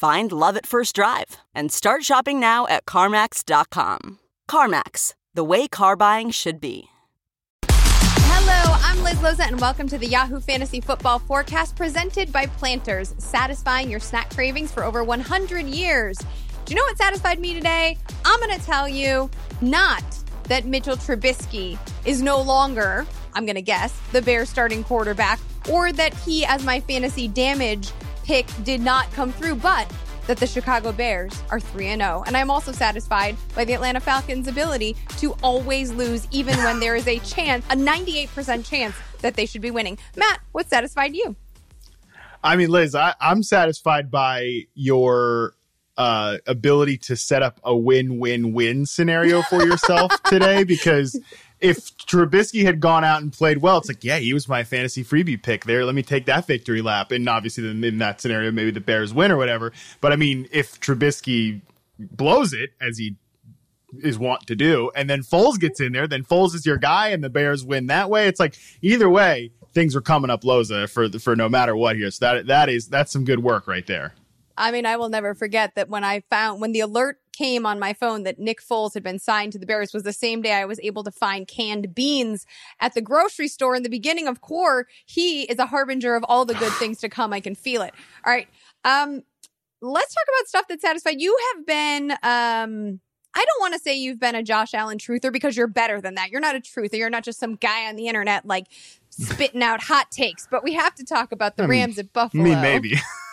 Find love at first drive and start shopping now at CarMax.com. CarMax, the way car buying should be. Hello, I'm Liz Loza, and welcome to the Yahoo Fantasy Football Forecast presented by Planters, satisfying your snack cravings for over 100 years. Do you know what satisfied me today? I'm going to tell you not that Mitchell Trubisky is no longer, I'm going to guess, the Bears starting quarterback, or that he, as my fantasy damage pick, did not come through, but that the Chicago Bears are 3 0. And I'm also satisfied by the Atlanta Falcons' ability to always lose, even when there is a chance, a 98% chance that they should be winning. Matt, what satisfied you? I mean, Liz, I, I'm satisfied by your uh, ability to set up a win-win-win scenario for yourself today because if Trubisky had gone out and played well, it's like, yeah, he was my fantasy freebie pick there. Let me take that victory lap. And obviously, then in that scenario, maybe the Bears win or whatever. But I mean, if Trubisky blows it as he is wont to do, and then Foles gets in there, then Foles is your guy, and the Bears win that way. It's like either way, things are coming up Loza for for no matter what here. So that that is that's some good work right there. I mean, I will never forget that when I found when the alert came on my phone that Nick Foles had been signed to the Bears was the same day I was able to find canned beans at the grocery store in the beginning of core. He is a harbinger of all the good things to come. I can feel it. All right. Um, let's talk about stuff that satisfied. You have been, um, I don't want to say you've been a Josh Allen truther because you're better than that. You're not a truther. You're not just some guy on the internet like spitting out hot takes, but we have to talk about the I mean, Rams at Buffalo. Me, maybe.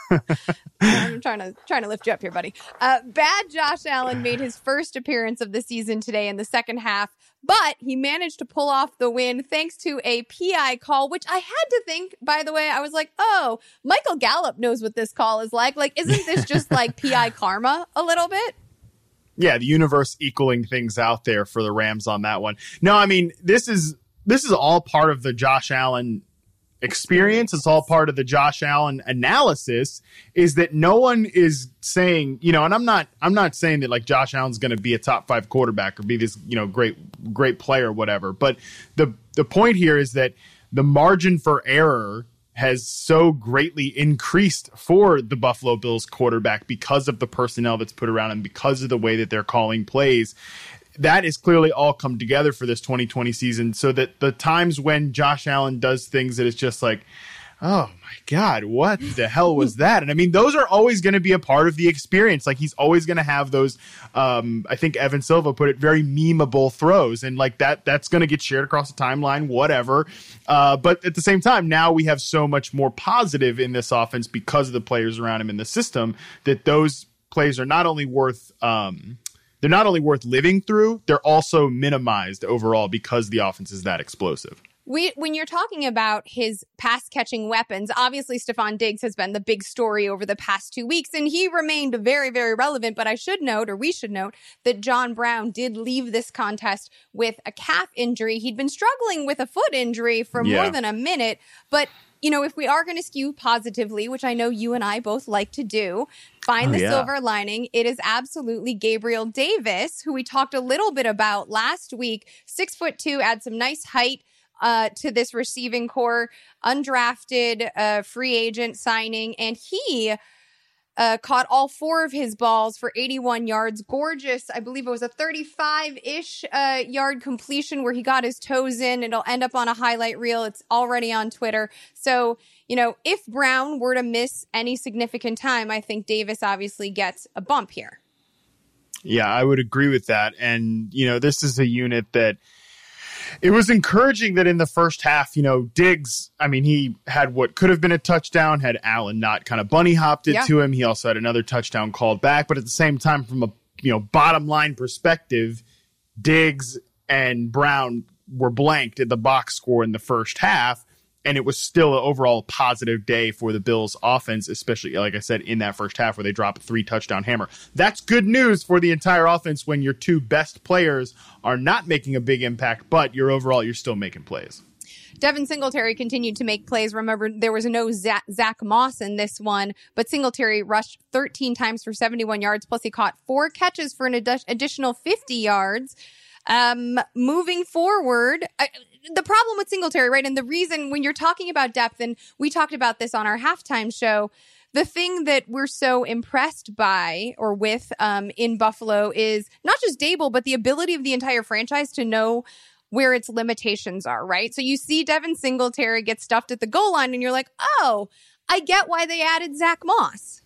I'm trying to trying to lift you up here, buddy. Uh, bad Josh Allen made his first appearance of the season today in the second half, but he managed to pull off the win thanks to a PI call, which I had to think. By the way, I was like, "Oh, Michael Gallup knows what this call is like. Like, isn't this just like PI karma a little bit?" Yeah, the universe equaling things out there for the Rams on that one. No, I mean this is this is all part of the Josh Allen experience. It's all part of the Josh Allen analysis is that no one is saying, you know, and I'm not, I'm not saying that like Josh Allen's going to be a top five quarterback or be this, you know, great, great player, or whatever. But the, the point here is that the margin for error has so greatly increased for the Buffalo Bills quarterback because of the personnel that's put around him, because of the way that they're calling plays that is clearly all come together for this 2020 season so that the times when Josh Allen does things that it's just like, oh my God, what the hell was that? And I mean, those are always going to be a part of the experience. Like he's always going to have those, um, I think Evan Silva put it very memeable throws and like that, that's going to get shared across the timeline, whatever. Uh, but at the same time, now we have so much more positive in this offense because of the players around him in the system that those plays are not only worth, um, they're not only worth living through, they're also minimized overall because the offense is that explosive. We, when you're talking about his pass catching weapons, obviously Stefon Diggs has been the big story over the past two weeks, and he remained very, very relevant. But I should note, or we should note, that John Brown did leave this contest with a calf injury. He'd been struggling with a foot injury for yeah. more than a minute, but you know, if we are going to skew positively, which I know you and I both like to do, find oh, the yeah. silver lining. It is absolutely Gabriel Davis, who we talked a little bit about last week. Six foot two, add some nice height uh, to this receiving corps, undrafted uh, free agent signing, and he uh, caught all four of his balls for 81 yards. Gorgeous. I believe it was a 35 ish uh, yard completion where he got his toes in. It'll end up on a highlight reel. It's already on Twitter. So, you know, if Brown were to miss any significant time, I think Davis obviously gets a bump here. Yeah, I would agree with that. And, you know, this is a unit that it was encouraging that in the first half, you know, Diggs, I mean, he had what could have been a touchdown, had Allen not kind of bunny hopped it Yeah. to him. He also had another touchdown called back. But at the same time, from a, you know, bottom line perspective, Diggs and Brown were blanked at the box score in the first half. And it was still an overall positive day for the Bills offense, especially, like I said, in that first half where they dropped three touchdown hammer. That's good news for the entire offense when your two best players are not making a big impact, but you're overall, you're still making plays. Devin Singletary continued to make plays. Remember, there was no Zach, Moss in this one, but Singletary rushed 13 times for 71 yards. Plus, he caught four catches for an addi- additional 50 yards. Um, moving forward, the problem with Singletary, right? And the reason when you're talking about depth, and we talked about this on our halftime show, the thing that we're so impressed by or with um, in Buffalo is not just Daboll, but the ability of the entire franchise to know where its limitations are, right? So you see Devin Singletary get stuffed at the goal line, and you're like, oh, I get why they added Zach Moss.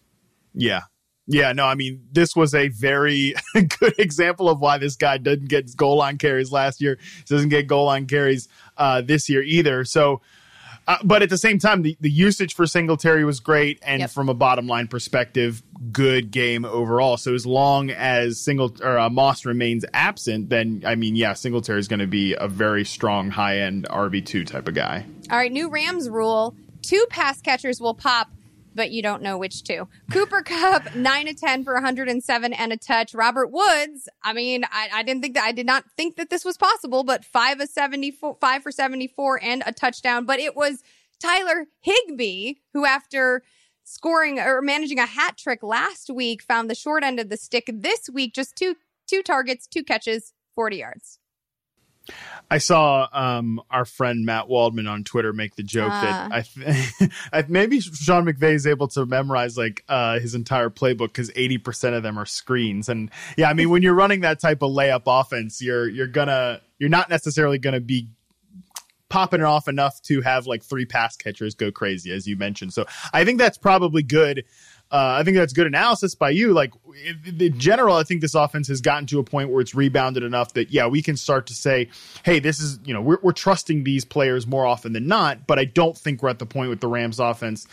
Yeah. Yeah, no, I mean, this was a very good example of why this guy didn't get goal line carries last year, doesn't get goal line carries uh, this year either. So, uh, but at the same time, the, the usage for Singletary was great, and Yep. from a bottom line perspective, good game overall. So as long as Single or uh, Moss remains absent, then I mean, yeah, Singletary is going to be a very strong high end RB two type of guy. All right, new Rams rule two pass catchers will pop. But you don't know which two. Cooper Kupp, 9 to 10 for 107 and a touch. Robert Woods, I mean, I, I didn't think that, I did not think that this was possible, but 5 of 74, 5 for 74 and a touchdown. But it was Tyler Higbee who, after scoring or managing a hat trick last week, found the short end of the stick this week. Just two, two targets, two catches, 40 yards. I saw um, our friend Matt Waldman on Twitter make the joke Ah. that I, th- I maybe Sean McVay is able to memorize like uh, his entire playbook because eighty percent of them are screens. And yeah, I mean when you're running that type of layup offense, you're you're gonna you're not necessarily gonna be popping it off enough to have like three pass catchers go crazy, as you mentioned. So I think that's probably good. Uh, I think that's good analysis by you. Like in, general, I think this offense has gotten to a point where it's rebounded enough that yeah, we can start to say, hey, this is you know we're we're trusting these players more often than not. But I don't think we're at the point with the Rams offense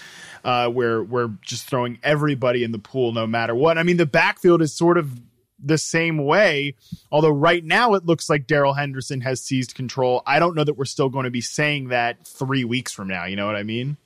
uh, where we're just throwing everybody in the pool no matter what. I mean, the backfield is sort of the same way. Although right now it looks like Darrell Henderson has seized control. I don't know that we're still going to be saying that three weeks from now. You know what I mean?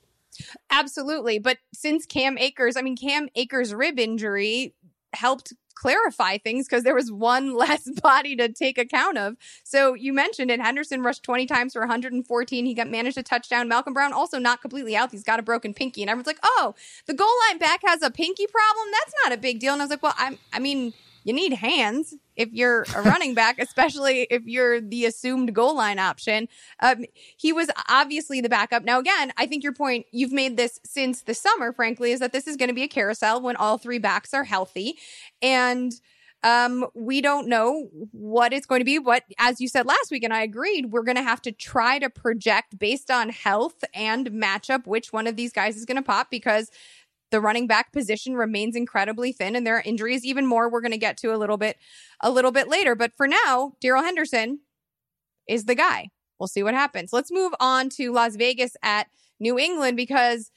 Absolutely. But since Cam Akers, I mean, Cam Akers' rib injury helped clarify things because there was one less body to take account of. So you mentioned it. Henderson rushed 20 times for 114. He got managed a touchdown. Malcolm Brown also not completely out. He's got a broken pinky. And everyone's like, oh, the goal line back has a pinky problem? That's not a big deal. And I was like, well, I'm, I mean, you need hands if you're a running back, especially if you're the assumed goal line option. Um, he was obviously the backup. Now, again, I think your point, you've made this since the summer, frankly, is that this is going to be a carousel when all three backs are healthy. And um, we don't know what it's going to be. But as you said last week, and I agreed, we're going to have to try to project based on health and matchup which one of these guys is going to pop because the running back position remains incredibly thin and there are injuries even more we're going to get to a little bit a little bit later. But for now darrell henderson is the guy. We'll see what happens. Let's move on to las vegas at new england because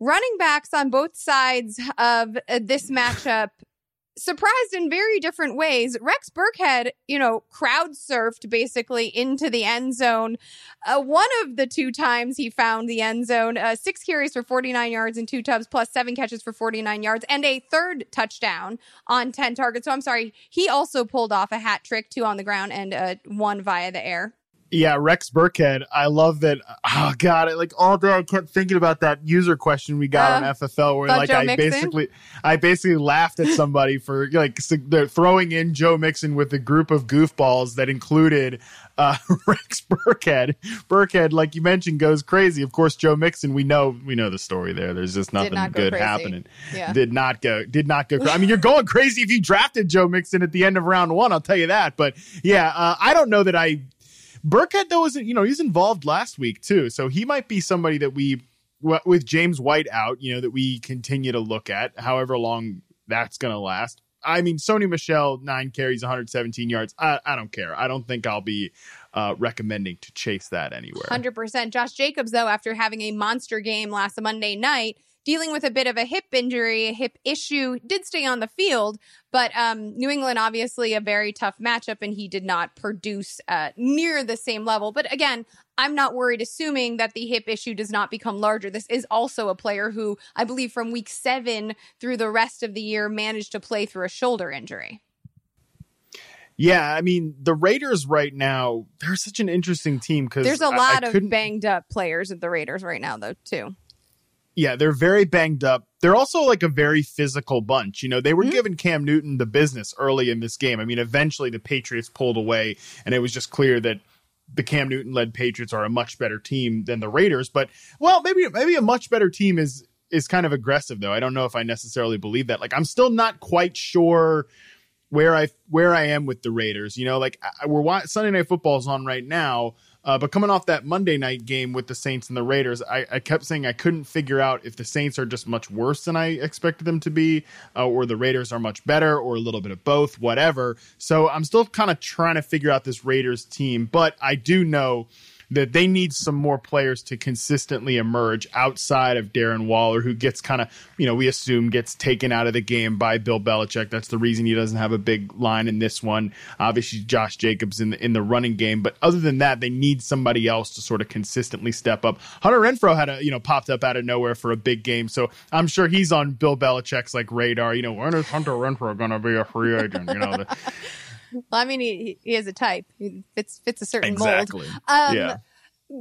running backs on both sides of uh, this matchup surprised in very different ways. Rex Burkhead, you know, crowd surfed basically into the end zone. Uh, one of the two times he found the end zone, uh, six carries for 49 yards and two tubs, plus seven catches for 49 yards, and a third touchdown on 10 targets. So I'm sorry, he also pulled off a hat trick, two on the ground and uh, one via the air. Yeah, Rex Burkhead. I love that. Oh God, I, like all day I kept thinking about that user question we got Uh, on FFL, where like Joe I Mixon? basically, I basically laughed at somebody for like they're throwing in Joe Mixon with a group of goofballs that included uh, Rex Burkhead. Burkhead, like you mentioned, goes crazy. Of course, Joe Mixon. We know we know the story there. There's just nothing not go good crazy. happening. Yeah. Did not go. Did not go. cra- I mean, you're going crazy if you drafted Joe Mixon at the end of round one. I'll tell you that. But yeah, uh, I don't know that I. Burkhead though isn't you know he's involved last week too, so he might be somebody that we with James White out, you know that we continue to look at, however long that's going to last. I mean, Sony Michel nine carries, 117 yards. I, I don't care. I don't think I'll be uh, recommending to chase that anywhere. 100%. Josh Jacobs, though, after having a monster game last Monday night, dealing with a bit of a hip injury, a hip issue, did stay on the field. But um, New England, obviously, a very tough matchup, and he did not produce uh, near the same level. But again, I'm not worried, assuming that the hip issue does not become larger. This is also a player who, I believe, from week seven through the rest of the year, managed to play through a shoulder injury. Yeah, I mean the Raiders right now they're such an interesting team because there's a lot I, I of banged up players at the Raiders right now, though too. Yeah, they're very banged up. They're also like a very physical bunch. You know, they were mm-hmm. giving Cam Newton the business early in this game. I mean, eventually the Patriots pulled away, and it was just clear that the Cam Newton led Patriots are a much better team than the Raiders. But well, maybe maybe a much better team is is kind of aggressive though. I don't know if I necessarily believe that. Like I'm still not quite sure where I where I am with the Raiders. You know, like we're Sunday Night Football is on right now. Uh, but coming off that Monday night game with the Saints and the Raiders, I, I, kept saying I couldn't figure out if the Saints are just much worse than I expected them to be, uh, or the Raiders are much better, or a little bit of both, whatever. So I'm still kind of trying to figure out this Raiders team, but I do know that they need some more players to consistently emerge outside of Darren Waller, who gets kind of, you know, we assume gets taken out of the game by Bill Belichick. That's the reason he doesn't have a big line in this one. Obviously, Josh Jacobs in the in the running game, but other than that, they need somebody else to sort of consistently step up. Hunter Renfrow had a you know popped up out of nowhere for a big game, so I'm sure he's on Bill Belichick's like radar. You know, when is Hunter Renfrow going to be a free agent? You know. The, well, I mean, he, he has a type. He fits fits a certain exactly. mold. Um, yeah.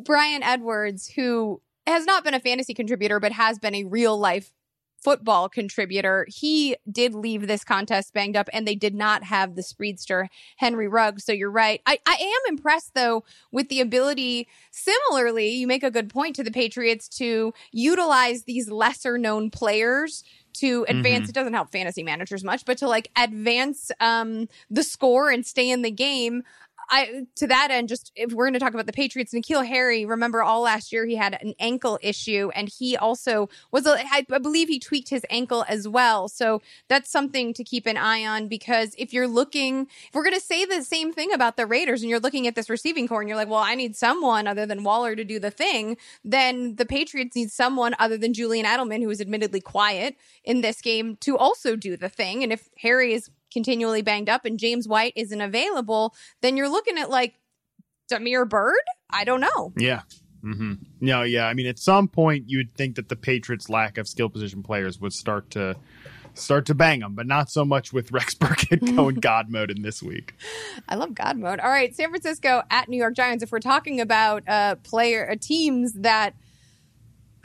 Bryan Edwards, who has not been a fantasy contributor, but has been a real life football contributor. He did leave this contest banged up and they did not have the speedster Henry Ruggs. So you're right. I, I am impressed though with the ability, similarly, you make a good point to the Patriots to utilize these lesser known players to advance. Mm-hmm. It doesn't help fantasy managers much, but to like advance um, the score and stay in the game. I to that end, just if we're going to talk about the Patriots, N'Keal Harry, remember all last year he had an ankle issue, and he also was, a, I believe he tweaked his ankle as well. So that's something to keep an eye on because if you're looking, if we're going to say the same thing about the Raiders, and you're looking at this receiving corps, and you're like, well, I need someone other than Waller to do the thing, then the Patriots need someone other than Julian Edelman, who is admittedly quiet in this game, to also do the thing. And if Harry is continually banged up and James White isn't available, then you're looking at like Damiere Byrd. I don't know. Yeah. Mm-hmm. No, yeah. I mean, at some point, you'd think that the Patriots' lack of skill position players would start to start to bang them, but not so much with Rex Burkhead going God mode in this week. I love God mode. All right, San Francisco at New York Giants. If we're talking about uh, player uh, teams that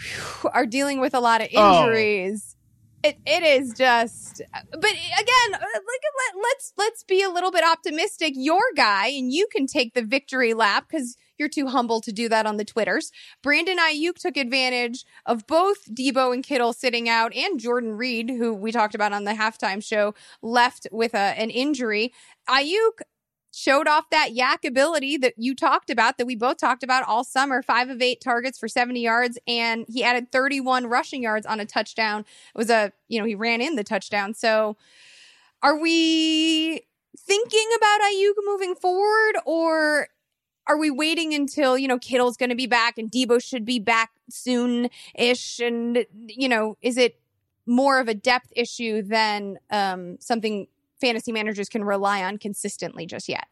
whew, are dealing with a lot of oh. injuries. Oh it, it is just but again uh, like let, let's let's be a little bit optimistic. Your guy and you can take the victory lap because you're too humble to do that on the twitters. Brandon aiyuk took advantage of both deebo and kittle sitting out and jordan reed who we talked about on the halftime show left with a, an injury. Aiyuk showed off that YAC ability that you talked about, that we both talked about all summer. Five of eight targets for 70 yards, and he added 31 rushing yards on a touchdown. It was a, you know, he ran in the touchdown. So are we thinking about Aiyuk moving forward, or are we waiting until, you know, Kittle's going to be back and Deebo should be back soon ish? And, you know, is it more of a depth issue than um, something fantasy managers can rely on consistently just yet.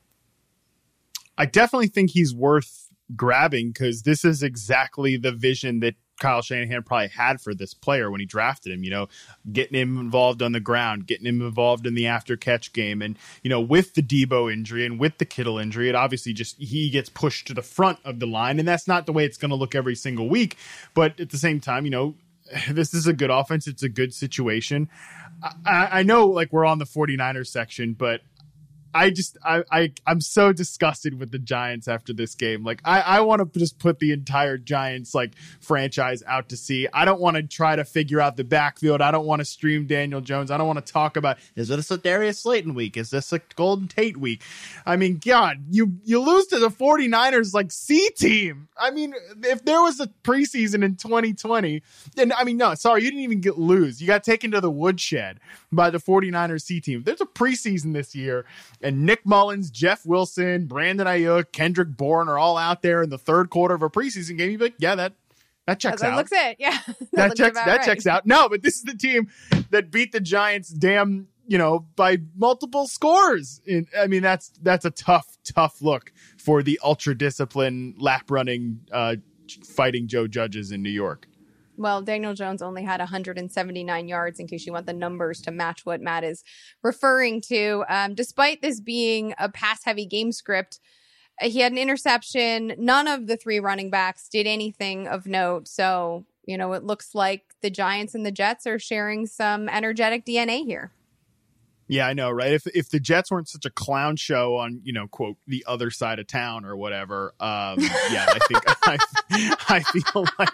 I definitely think he's worth grabbing because this is exactly the vision that Kyle Shanahan probably had for this player when he drafted him, you know, getting him involved on the ground, getting him involved in the after catch game. And, you know, with the Deebo injury and with the Kittle injury, it obviously just he gets pushed to the front of the line. And that's not the way it's going to look every single week. But at the same time, you know, this is a good offense. It's a good situation. I, I know like we're on the 49ers section, but I just I, I I'm so disgusted with the Giants after this game. Like I I want to just put the entire Giants like franchise out to sea. I don't want to try to figure out the backfield. I don't want to stream Daniel Jones. I don't want to talk about is this a Darius Slayton week? Is this a Golden Tate week? I mean, God, you you lose to the 49ers like C team. I mean, if there was a preseason in 2020, then I mean, no, sorry, you didn't even get lose. You got taken to the woodshed by the 49ers C team. There's a preseason this year and Nick Mullens, Jeff Wilson, Brandon Aiyuk, Kendrick Bourne are all out there in the third quarter of a preseason game. You'd be like, yeah, that that checks that out. looks it. Yeah. that, that checks that right. checks out. No, but this is the team that beat the Giants damn, you know, by multiple scores. In, I mean, that's that's a tough, tough look for the ultra disciplined lap running uh fighting Joe Judge's in New York. Well, Daniel Jones only had 179 yards, in case you want the numbers to match what Matt is referring to. Um, despite this being a pass heavy game script, uh, he had an interception. None of the three running backs did anything of note. So, you know, it looks like the Giants and the Jets are sharing some energetic DNA here. Yeah, I know, right? If if the Jets weren't such a clown show on, you know, quote, the other side of town or whatever, um, yeah, I think I, I feel like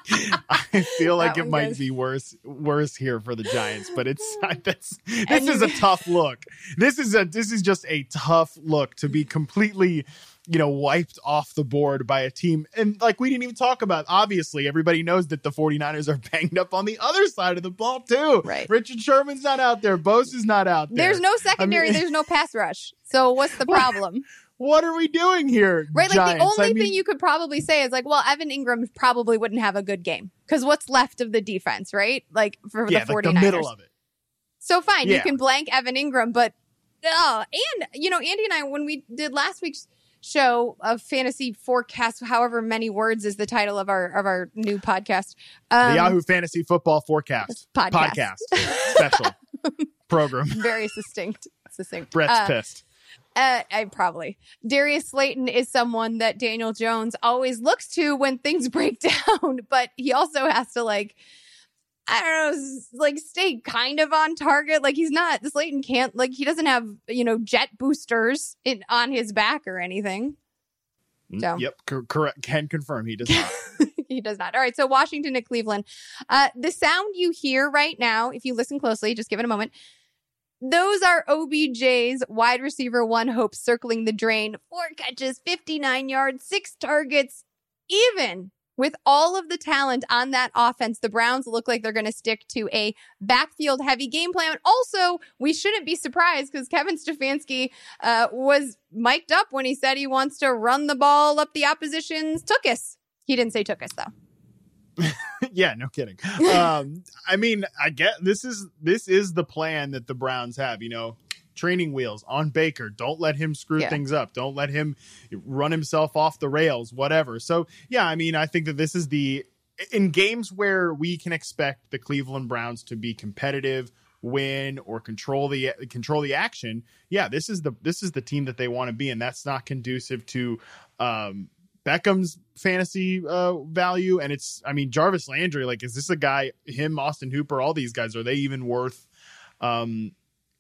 I feel like it might goes- be worse worse here for the Giants, but it's that's this And is a tough look. This is a this is just a tough look to be completely you know wiped off the board by a team and like we didn't even talk about obviously everybody knows that the 49ers are banged up on the other side of the ball too Right. richard sherman's not out there bosa is not out there There's no secondary, there's no pass rush. So, what's the problem? what are we doing here? Right? Like Giants? the only I mean, thing you could probably say is like, well, Evan Engram probably wouldn't have a good game because what's left of the defense, right? Like for yeah, the like 49ers. the middle of it. So fine, you can blank Evan Engram, but oh, and you know, Andy and I when we did last week's show of fantasy forecast, however many words is the title of our of our new podcast. Um, the Yahoo Fantasy Football Forecast Podcast. special program. very succinct, succinct. Brett's Uh, pissed. Uh, I probably. Darius Slayton is someone that Daniel Jones always looks to when things break down, but he also has to like, I don't know, like stay kind of on target. Like he's not Slayton can't like he doesn't have you know jet boosters in on his back or anything. so. Yep, cor- correct. Can confirm he does not. he does not. All right, so Washington at Cleveland. Uh, the sound you hear right now, if you listen closely, just give it a moment. Those are OBJ's wide receiver one hope circling the drain. Four catches, 59 yards, six targets. Even with all of the talent on that offense, the Browns look like they're going to stick to a backfield heavy game plan. Also, we shouldn't be surprised because Kevin Stefanski uh, was mic'd up when he said he wants to run the ball up the opposition's tuchus. He didn't say took us though. yeah, no kidding. Um, I mean, I get this is this is the plan that the Browns have. You know, training wheels on Baker. Don't let him screw Yeah. things up. Don't let him run himself off the rails. Whatever. So yeah, I mean, I think that this is the in games where we can expect the Cleveland Browns to be competitive win or control the control the action yeah this is the this is the team that they want to be and that's not conducive to um Beckham's fantasy uh value and it's I mean Jarvis Landry like is this a guy him Austin Hooper all these guys are they even worth um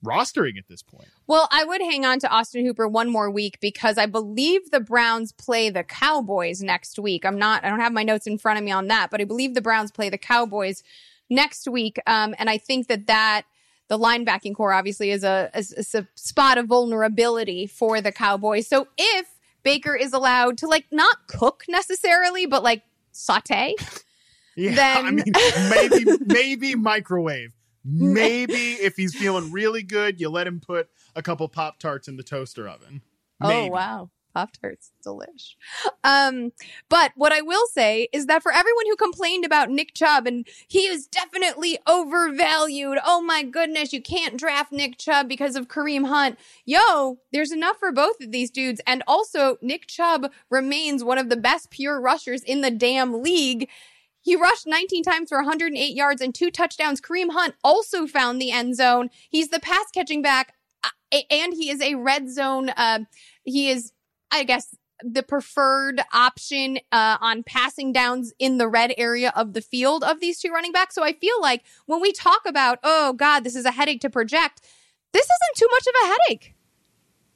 rostering at this point Well, I would hang on to Austin Hooper one more week because I believe the Browns play the Cowboys next week. I'm not, I don't have my notes in front of me on that, but I believe the Browns play the Cowboys next week. Um, and I think that that, the linebacking corps obviously is a, is, is a spot of vulnerability for the Cowboys. So if Baker is allowed to like not cook necessarily, but like saute, yeah Then- I mean maybe maybe microwave maybe if he's feeling really good you let him put a couple pop tarts in the toaster oven Maybe. Oh wow. Pop tarts, delish. Um, but what I will say is that for everyone who complained about Nick Chubb and he is definitely overvalued. Oh my goodness, you can't draft Nick Chubb because of Kareem Hunt. Yo, there's enough for both of these dudes. And also, Nick Chubb remains one of the best pure rushers in the damn league. He rushed 19 times for 108 yards and two touchdowns. Kareem Hunt also found the end zone. He's the pass catching back, uh, and he is a red zone. Uh, he is, I guess, the preferred option uh, on passing downs in the red area of the field of these two running backs. So I feel like when we talk about, oh God, this is a headache to project, this isn't too much of a headache.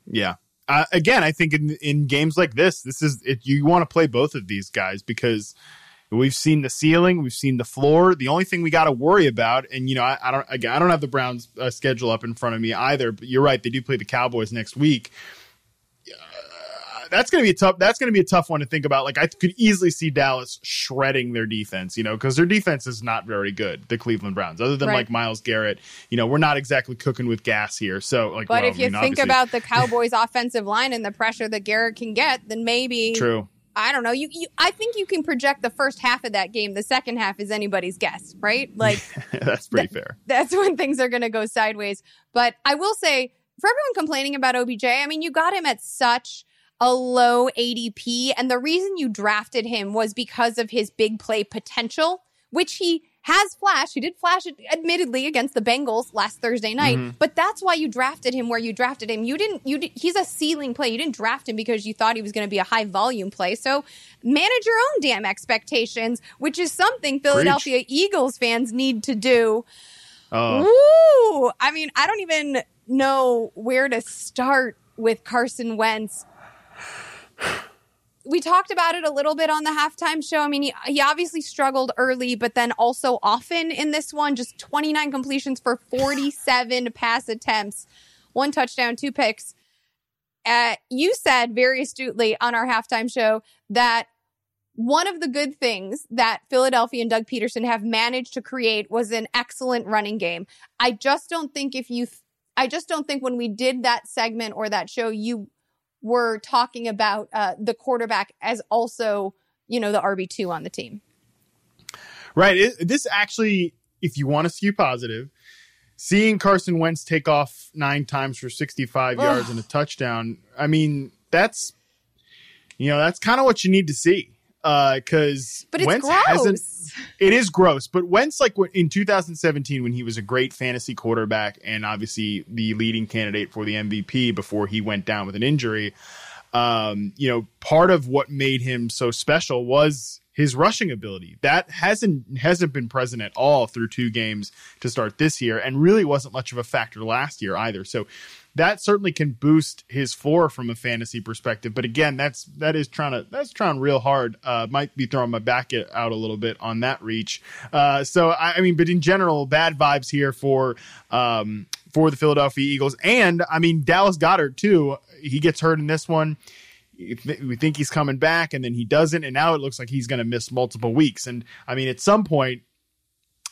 Yeah. Uh, again, I think in in games like this, this is it, you want to play both of these guys because we've seen the ceiling, we've seen the floor. The only thing we got to worry about, and you know, I, I don't again, I don't have the Browns uh, schedule up in front of me either. But you're right; they do play the Cowboys next week that's going to be a tough. That's going to be a tough one to think about. Like I could easily see Dallas shredding their defense, you know, because their defense is not very good. The Cleveland Browns, other than right. like Myles Garrett, you know, we're not exactly cooking with gas here. So like, but well, if you I mean, think about the Cowboys' offensive line and the pressure that Garrett can get, then maybe true. I don't know. You, you, I think you can project the first half of that game. The second half is anybody's guess, right? Like that's pretty th- fair. That's when things are going to go sideways. But I will say, for everyone complaining about OBJ, I mean, you got him at such a low ADP. And the reason you drafted him was because of his big play potential, which he has flashed. He did flash it, admittedly, against the Bengals last Thursday night. Mm-hmm. But that's why you drafted him where you drafted him. You didn't. You did, he's a ceiling play. You didn't draft him because you thought he was going to be a high volume play. So manage your own damn expectations, which is something Philadelphia Preach. Eagles fans need to do. Oh. Woo! I mean, I don't even know where to start with Carson Wentz we talked about it a little bit on the halftime show. I mean, he, he obviously struggled early, but then also often in this one, just 29 completions for 47 pass attempts, one touchdown, two picks. Uh, you said very astutely on our halftime show that one of the good things that Philadelphia and Doug Pederson have managed to create was an excellent running game. I just don't think if you, th- I just don't think when we did that segment or that show, you we're talking about uh, the quarterback as also, you know, the RB2 on the team. Right. It, this actually, if you want to skew positive, seeing Carson Wentz take off nine times for 65 yards and a touchdown, I mean, that's, you know, that's kind of what you need to see because uh, but it's Wentz gross. hasn't. It is gross, but Wentz, like in 2017, when he was a great fantasy quarterback and obviously the leading candidate for the MVP before he went down with an injury, um, you know, part of what made him so special was his rushing ability. That hasn't hasn't been present at all through two games to start this year, and really wasn't much of a factor last year either. So that certainly can boost his floor from a fantasy perspective. But again, that's that is trying to that's trying real hard. Uh, might be throwing my back out a little bit on that reach. Uh, so I, I, mean, but in general, bad vibes here for um, for the Philadelphia Eagles, and I mean Dallas Goedert too. He gets hurt in this one. We think he's coming back, and then he doesn't, and now it looks like he's going to miss multiple weeks. And I mean, at some point,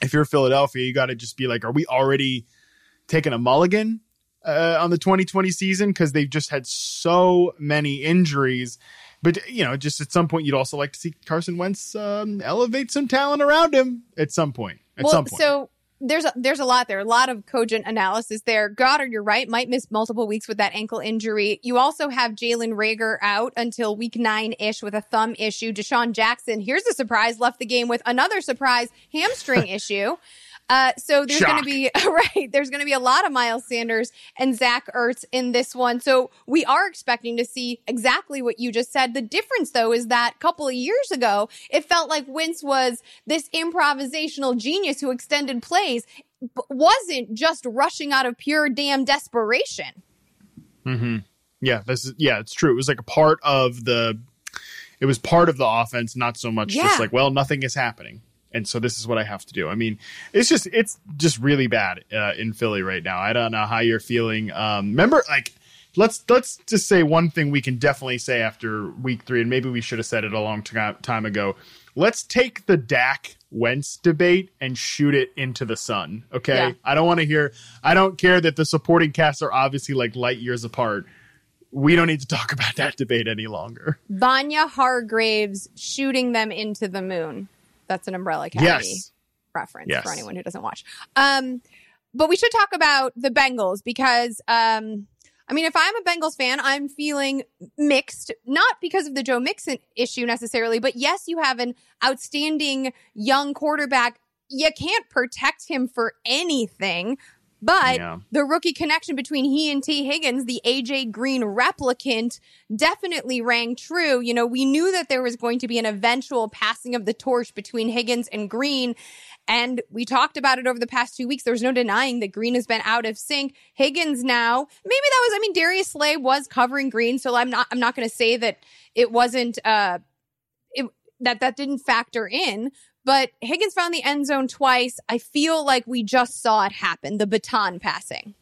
if you're Philadelphia, you got to just be like, are we already taking a mulligan? Uh, on the 2020 season because they've just had so many injuries. But you know, just at some point, you'd also like to see Carson Wentz um, elevate some talent around him at some point. At well, some point. so there's a, there's a lot there, a lot of cogent analysis there. Goedert, you're right, might miss multiple weeks with that ankle injury. You also have Jalen Reagor out until week nine ish with a thumb issue. DeSean Jackson, here's a surprise, left the game with another surprise hamstring issue. Uh, so there's going to be right. There's going to be a lot of Miles Sanders and Zach Ertz in this one. So we are expecting to see exactly what you just said. The difference, though, is that a couple of years ago, it felt like Wentz was this improvisational genius who extended plays, wasn't just rushing out of pure damn desperation. Hmm. Yeah. This is yeah. It's true. It was like a part of the. It was part of the offense, not so much yeah. just like, well, nothing is happening and so this is what I have to do. I mean, it's just it's just really bad uh, in Philly right now. I don't know how you're feeling. Um, remember, like let's let's just say one thing we can definitely say after week three, and maybe we should have said it a long t- time ago. Let's take the Dak Wentz debate and shoot it into the sun. Okay, yeah. I don't want to hear. I don't care that the supporting casts are obviously like light years apart. We don't need to talk about that debate any longer. Vanya Hargreeves shooting them into the moon. That's an Umbrella Academy yes. reference yes. for anyone who doesn't watch. Um, but we should talk about the Bengals because, um, I mean, if I'm a Bengals fan, I'm feeling mixed, not because of the Joe Mixon issue necessarily, but yes, you have an outstanding young quarterback. You can't protect him for anything. But Yeah. the rookie connection between he and Tee Higgins, the AJ Green replicant, definitely rang true. You know, we knew that there was going to be an eventual passing of the torch between Higgins and Green. And we talked about it over the past two weeks. There's no denying that Green has been out of sync. Higgins now, maybe that was, I mean, Darius Slay was covering Green. So I'm not, I'm not going to say that it wasn't, uh, it, that that didn't factor in. But Higgins found the end zone twice. I feel like we just saw it happen, the baton passing.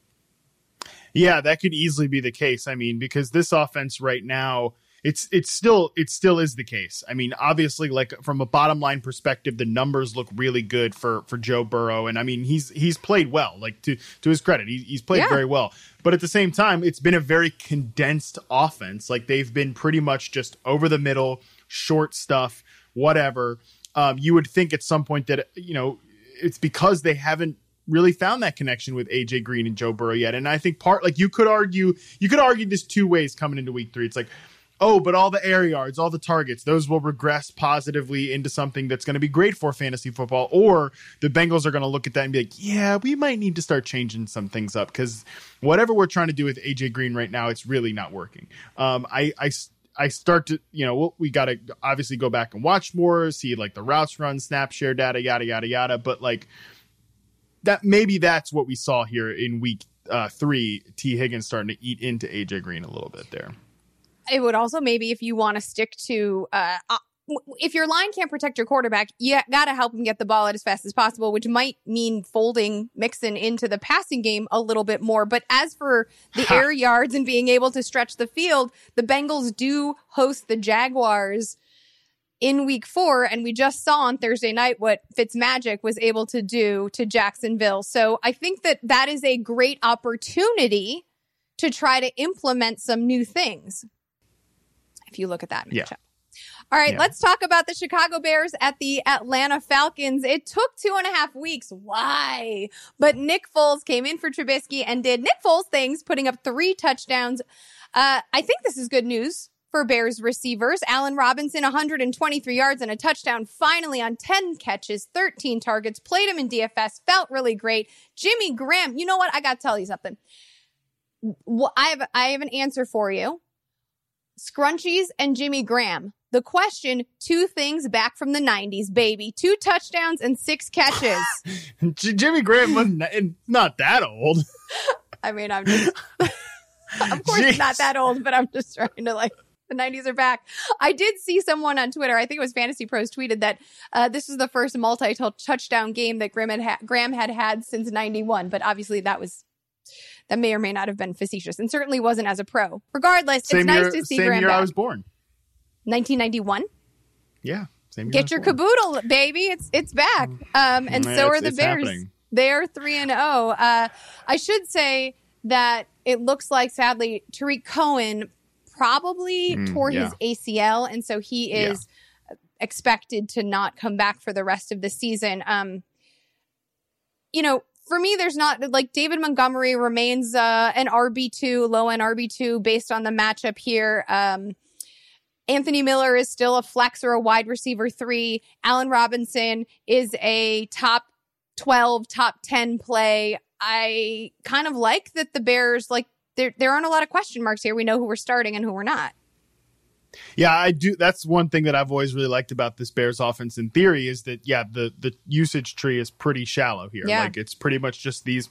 Yeah, that could easily be the case. I mean, because this offense right now, it's it's still it still is the case. I mean, obviously, like from a bottom line perspective, the numbers look really good for for Joe Burrow, and I mean, he's he's played well. Like to to his credit, he, he's played Yeah. very well. But at the same time, it's been a very condensed offense. Like they've been pretty much just over the middle, short stuff, whatever. Um, you would think at some point that you know it's because they haven't really found that connection with AJ Green and Joe Burrow yet. And I think part like you could argue you could argue this two ways coming into week three. It's like, oh, but all the air yards, all the targets, those will regress positively into something that's going to be great for fantasy football. Or the Bengals are going to look at that and be like, yeah, we might need to start changing some things up because whatever we're trying to do with AJ Green right now, it's really not working. Um, I, I I start to, you know, we got to obviously go back and watch more, see like the routes run, snap share data, yada, yada, yada. But like that, maybe that's what we saw here in week uh, three. Tee Higgins starting to eat into AJ Green a little bit there. It would also maybe if you want to stick to, uh, if your line can't protect your quarterback, you got to help him get the ball out as fast as possible, which might mean folding Mixon into the passing game a little bit more. But as for the air yards and being able to stretch the field, the Bengals do host the Jaguars in week four. And we just saw on Thursday night what Fitzmagic was able to do to Jacksonville. So I think that that is a great opportunity to try to implement some new things. If you look at that Yeah. All right, Yeah. let's talk about the Chicago Bears at the Atlanta Falcons. It took two and a half weeks. Why? But Nick Foles came in for Trubisky and did Nick Foles things, putting up three touchdowns. Uh, I think this is good news for Bears receivers. Allen Robinson, 123 yards and a touchdown, finally on 10 catches, 13 targets, played him in DFS, felt really great. Jimmy Graham, you know what? I got to tell you something. Well, I have I have an answer for you. Scrunchies and Jimmy Graham. The question, two things back from the 90s, baby. Two touchdowns and six catches. J- Jimmy Graham wasn't not that old. I mean, I'm just, of course, Jeez. not that old, but I'm just trying to like, the 90s are back. I did see someone on Twitter, I think it was Fantasy Pros, tweeted that uh, this was the first multi touchdown game that Graham had, ha- Graham had had since 91, but obviously that was. That may or may not have been facetious, and certainly wasn't as a pro. Regardless, Same it's nice to see same Graham year back. I was born. 1991. Yeah, same year. Get your born. caboodle, baby. It's it's back. Um, and Yeah, so are the Bears. happening. They're three and zero. Uh, I should say that it looks like sadly Tarik Cohen probably Mm, tore yeah. his ACL, and so he Yeah. is expected to not come back for the rest of the season. Um, you know, for me, there's not like David Montgomery remains uh, an RB two, low end RB two, based on the matchup here. Um, Anthony Miller is still a flex or a wide receiver three. Allen Robinson is a top 12, top 10 play. I kind of like that the Bears, like, there, there aren't a lot of question marks here. We know who we're starting and who we're not. Yeah, I do. That's one thing that I've always really liked about this Bears offense. In theory, is that yeah, the the usage tree is pretty shallow here. Yeah. Like it's pretty much just these.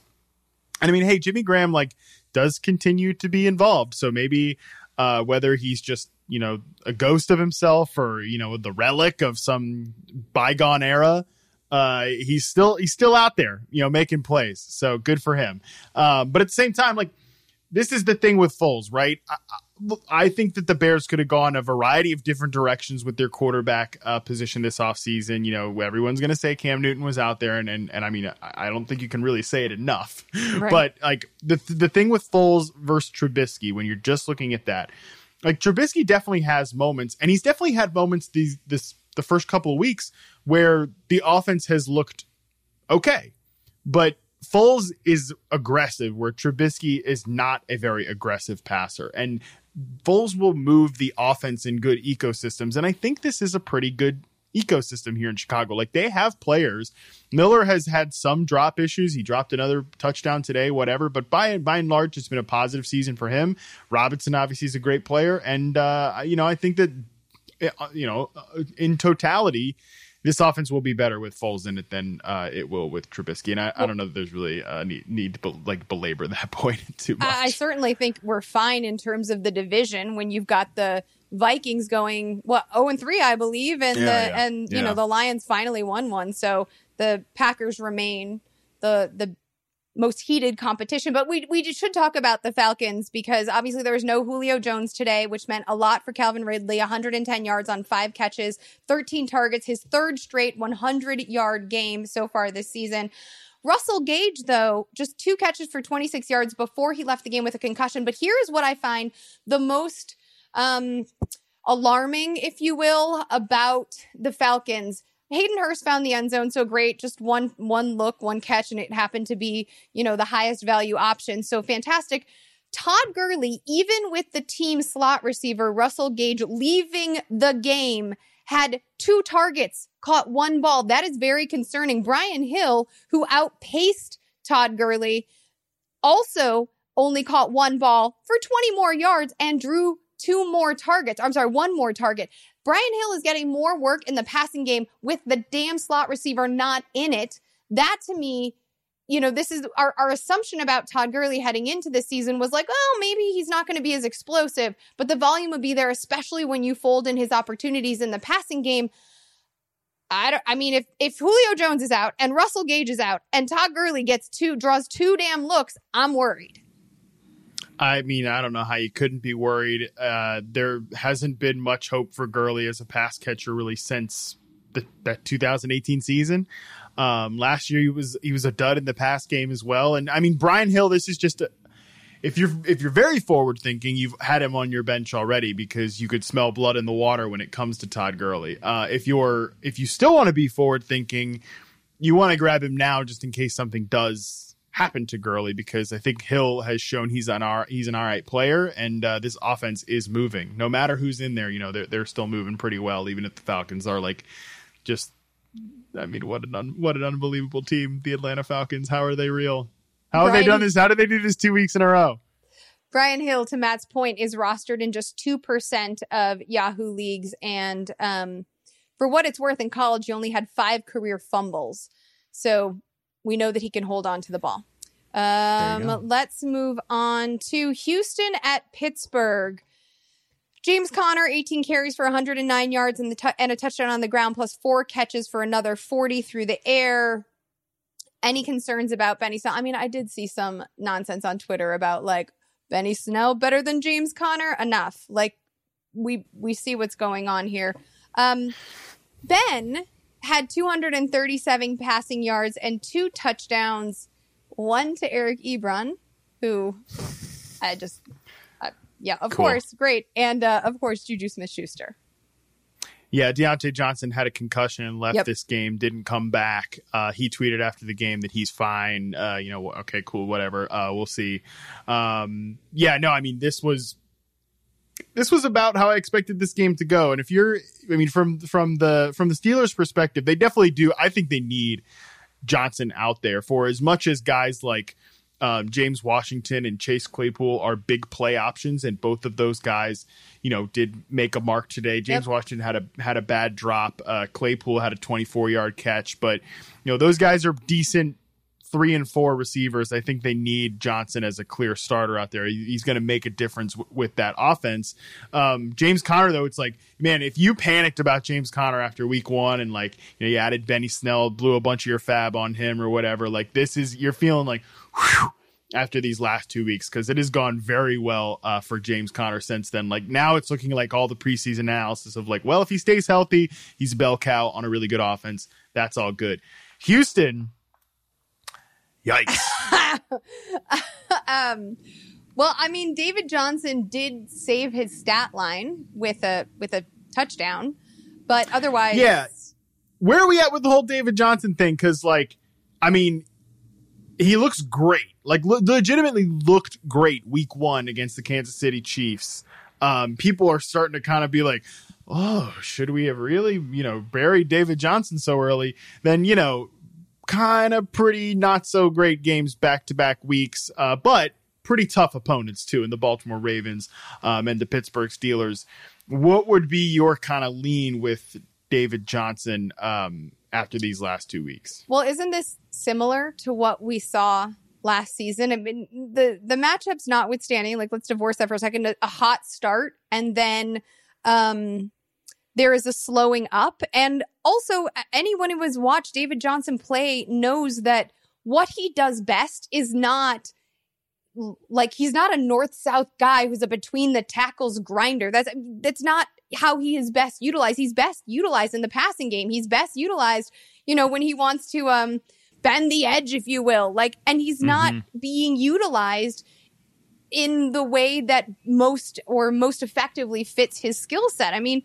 And I mean, hey, Jimmy Graham like does continue to be involved. So maybe uh, whether he's just you know a ghost of himself or you know the relic of some bygone era. Uh, he's still he's still out there, you know, making plays. So good for him. Um, but at the same time, like this is the thing with Foles, right? I, I- think that the Bears could have gone a variety of different directions with their quarterback uh, position this offseason. You know, everyone's going to say Cam Newton was out there, and and, and I mean, I, I don't think you can really say it enough. Right. But like the the thing with Foles versus Trubisky, when you're just looking at that, like Trubisky definitely has moments, and he's definitely had moments these this the first couple of weeks where the offense has looked okay, but Foles is aggressive, where Trubisky is not a very aggressive passer, and Foles will move the offense in good ecosystems, and I think this is a pretty good ecosystem here in Chicago. Like they have players. Miller has had some drop issues. He dropped another touchdown today, whatever. But by by and large, it's been a positive season for him. Robinson obviously is a great player, and uh, you know I think that uh, you know in totality this offense will be better with Foles in it than uh, it will with Trubisky. And I, I don't know that there's really a need, need to be, like belabor that point too much. I certainly think we're fine in terms of the division when you've got the Vikings going what 0 and 3 I believe and yeah, the yeah. and you yeah. know the Lions finally won one so the Packers remain the the most heated competition. But we we should talk about the Falcons because obviously there was no Julio Jones today, which meant a lot for Calvin Ridley. 110 yards on five catches, 13 targets, his third straight 100 yard game so far this season. Russell Gage, though, just two catches for 26 yards before he left the game with a concussion. But here's what I find the most um, alarming, if you will, about the Falcons Hayden Hurst found the end zone so great, just one one look, one catch, and it happened to be, you know, the highest value option. So fantastic. Todd Gurley, even with the team slot receiver Russell Gage leaving the game, had two targets, caught one ball. That is very concerning. Brian Hill, who outpaced Todd Gurley, also only caught one ball for 20 more yards and drew two more targets. I'm sorry, one more target. Brian Hill is getting more work in the passing game with the damn slot receiver not in it. That to me, you know, this is our, our assumption about Todd Gurley heading into the season was like, oh, maybe he's not going to be as explosive, but the volume would be there, especially when you fold in his opportunities in the passing game. I don't, I mean, if, if Julio Jones is out and Russell Gage is out and Todd Gurley gets two, draws two damn looks, I'm worried. I mean, I don't know how you couldn't be worried. Uh, there hasn't been much hope for Gurley as a pass catcher really since the, that 2018 season. Um, last year he was he was a dud in the pass game as well. And I mean, Brian Hill, this is just a, if you're if you're very forward thinking, you've had him on your bench already because you could smell blood in the water when it comes to Todd Gurley. Uh, if you're if you still want to be forward thinking, you want to grab him now just in case something does happen to Gurley because I think Hill has shown he's an our he's an all right player, and uh, this offense is moving. No matter who's in there, you know they're they're still moving pretty well, even if the Falcons are like just. I mean, what an un, what an unbelievable team, the Atlanta Falcons. How are they real? How have they done this? How did they do this two weeks in a row? Brian Hill, to Matt's point, is rostered in just two percent of Yahoo leagues, and um, for what it's worth, in college, he only had five career fumbles. So we know that he can hold on to the ball. Um, let's move on to Houston at Pittsburgh. James Conner, 18 carries for 109 yards and, t- and a touchdown on the ground, plus four catches for another 40 through the air. Any concerns about Benny Snell? I mean, I did see some nonsense on Twitter about like Benny Snell better than James Conner. Enough. Like we we see what's going on here. Um, ben had 237 passing yards and two touchdowns, one to Eric Ebron, who I just, uh, yeah, of cool. course, great. And uh, of course, Juju Smith Schuster. Yeah, Diontae Johnson had a concussion and left yep. this game, didn't come back. Uh, he tweeted after the game that he's fine. Uh, you know, okay, cool, whatever. Uh, we'll see. Um, yeah, no, I mean, this was this was about how I expected this game to go. And if you're, I mean, from from the from the Steelers' perspective, they definitely do. I think they need Johnson out there for as much as guys like um, James Washington and Chase Claypool are big play options, and both of those guys, you know, did make a mark today. James yep. Washington had a had a bad drop. Uh, Claypool had a 24 yard catch, but you know those guys are decent three and four receivers, I think they need Johnson as a clear starter out there. He's going to make a difference w- with that offense. Um, James Conner, though, it's like, man, if you panicked about James Conner after week one and like, you know, you added Benny Snell, blew a bunch of your fab on him or whatever, like this is, you're feeling like, whew, after these last two weeks because it has gone very well uh, for James Conner since then. Like now, it's looking like all the preseason analysis of like, well, if he stays healthy, he's bell cow on a really good offense. That's all good. Houston, Yikes. um, well, I mean, David Johnson did save his stat line with a with a touchdown, but otherwise, yeah. Where are we at with the whole David Johnson thing? Because, like, I mean, he looks great. Like, le- legitimately looked great week one against the Kansas City Chiefs. um, people are starting to kind of be like, oh, should we have really, you know, buried David Johnson so early? Then, you know, kind of pretty not so great games back to back weeks, uh, but pretty tough opponents too in the Baltimore Ravens um, and the Pittsburgh Steelers. What would be your kind of lean with David Johnson um, after these last two weeks? Well, isn't this similar to what we saw last season? I mean, the the matchups notwithstanding, like let's divorce that for a second. A, a hot start and then um, there is a slowing up, and also anyone who has watched David Johnson play knows that what he does best is not like he's not a north south guy who's a between the tackles grinder. That's that's not how he is best utilized. He's best utilized in the passing game. He's best utilized, you know, when he wants to um bend the edge, if you will. Like, and he's mm-hmm. not being utilized in the way that most or most effectively fits his skill set. I mean,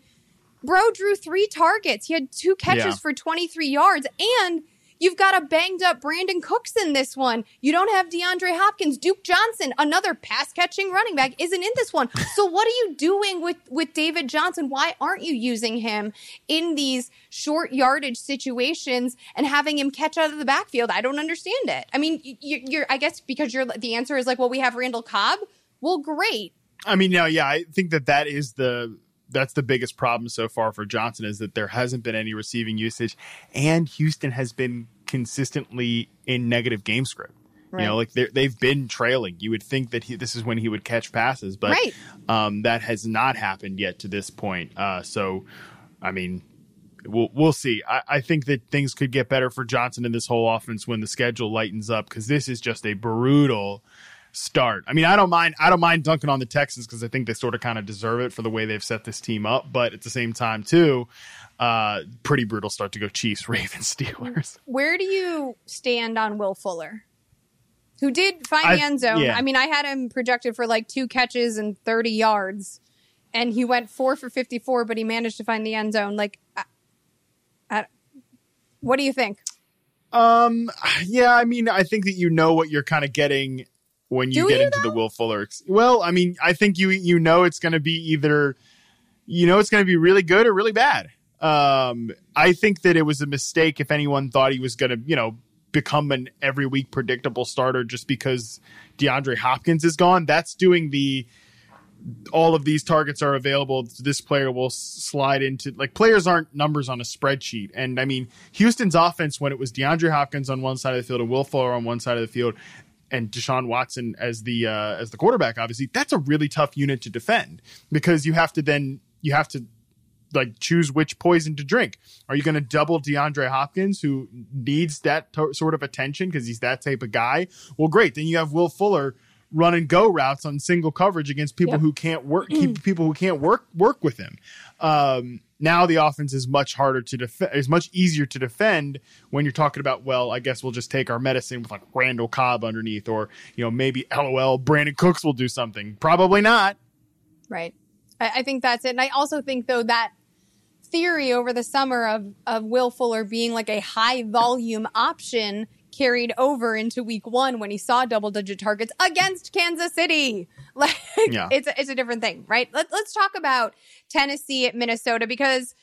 bro drew three targets. He had two catches yeah. for 23 yards and You've got a banged up Brandin Cooks in this one. You don't have DeAndre Hopkins. Duke Johnson, another pass catching running back, isn't in this one. So what are you doing with, with David Johnson? Why aren't you using him in these short yardage situations and having him catch out of the backfield? I don't understand it. I mean, you, you're, I guess because you're, the answer is like, well, we have Randall Cobb. Well, great. I mean, no, yeah, I think that that is the that's the biggest problem so far for Johnson is that there hasn't been any receiving usage, and Houston has been consistently in negative game script. Right. You know, like they've been trailing. You would think that he, this is when he would catch passes, but right. um, that has not happened yet to this point. Uh, so, I mean, we'll we'll see. I, I, think that things could get better for Johnson in this whole offense when the schedule lightens up because this is just a brutal start. I mean, I don't mind. I don't mind dunking on the Texans because I think they sort of kind of deserve it for the way they've set this team up. But at the same time, too, uh, pretty brutal start to go Chiefs, Ravens, Steelers. Where do you stand on Will Fuller? Who did find the end zone? Yeah. I mean, I had him projected for like two catches and thirty yards, and he went four for fifty-four, but he managed to find the end zone. Like, I, I, what do you think? Um, yeah, I mean, I think that you know what you're kind of getting when you Do get you into though? the Will Fuller. Well, I mean, I think you you know it's going to be either you know it's going to be really good or really bad. Um, I think that it was a mistake if anyone thought he was going to, you know, become an every week predictable starter just because DeAndre Hopkins is gone. That's doing the all of these targets are available. This player will slide into like players aren't numbers on a spreadsheet. And I mean, Houston's offense when it was DeAndre Hopkins on one side of the field and Will Fuller on one side of the field, and Deshaun Watson as the uh, as the quarterback, obviously, that's a really tough unit to defend because you have to then you have to like choose which poison to drink. Are you going to double DeAndre Hopkins, who needs that to- sort of attention because he's that type of guy? Well, great. Then you have Will Fuller run and go routes on single coverage against people yep. who can't work, keep people who can't work work with him. Um, now the offense is much harder to defend is much easier to defend when you're talking about well i guess we'll just take our medicine with like randall cobb underneath or you know maybe lol brandin cooks will do something. Probably not. Right. I, I think that's it. And i also think though that theory over the summer of of will fuller being like a high volume option carried over into week one when he saw double digit targets against Kansas City. Like yeah. it's a, it's a different thing, right? Let, let's talk about Tennessee at Minnesota because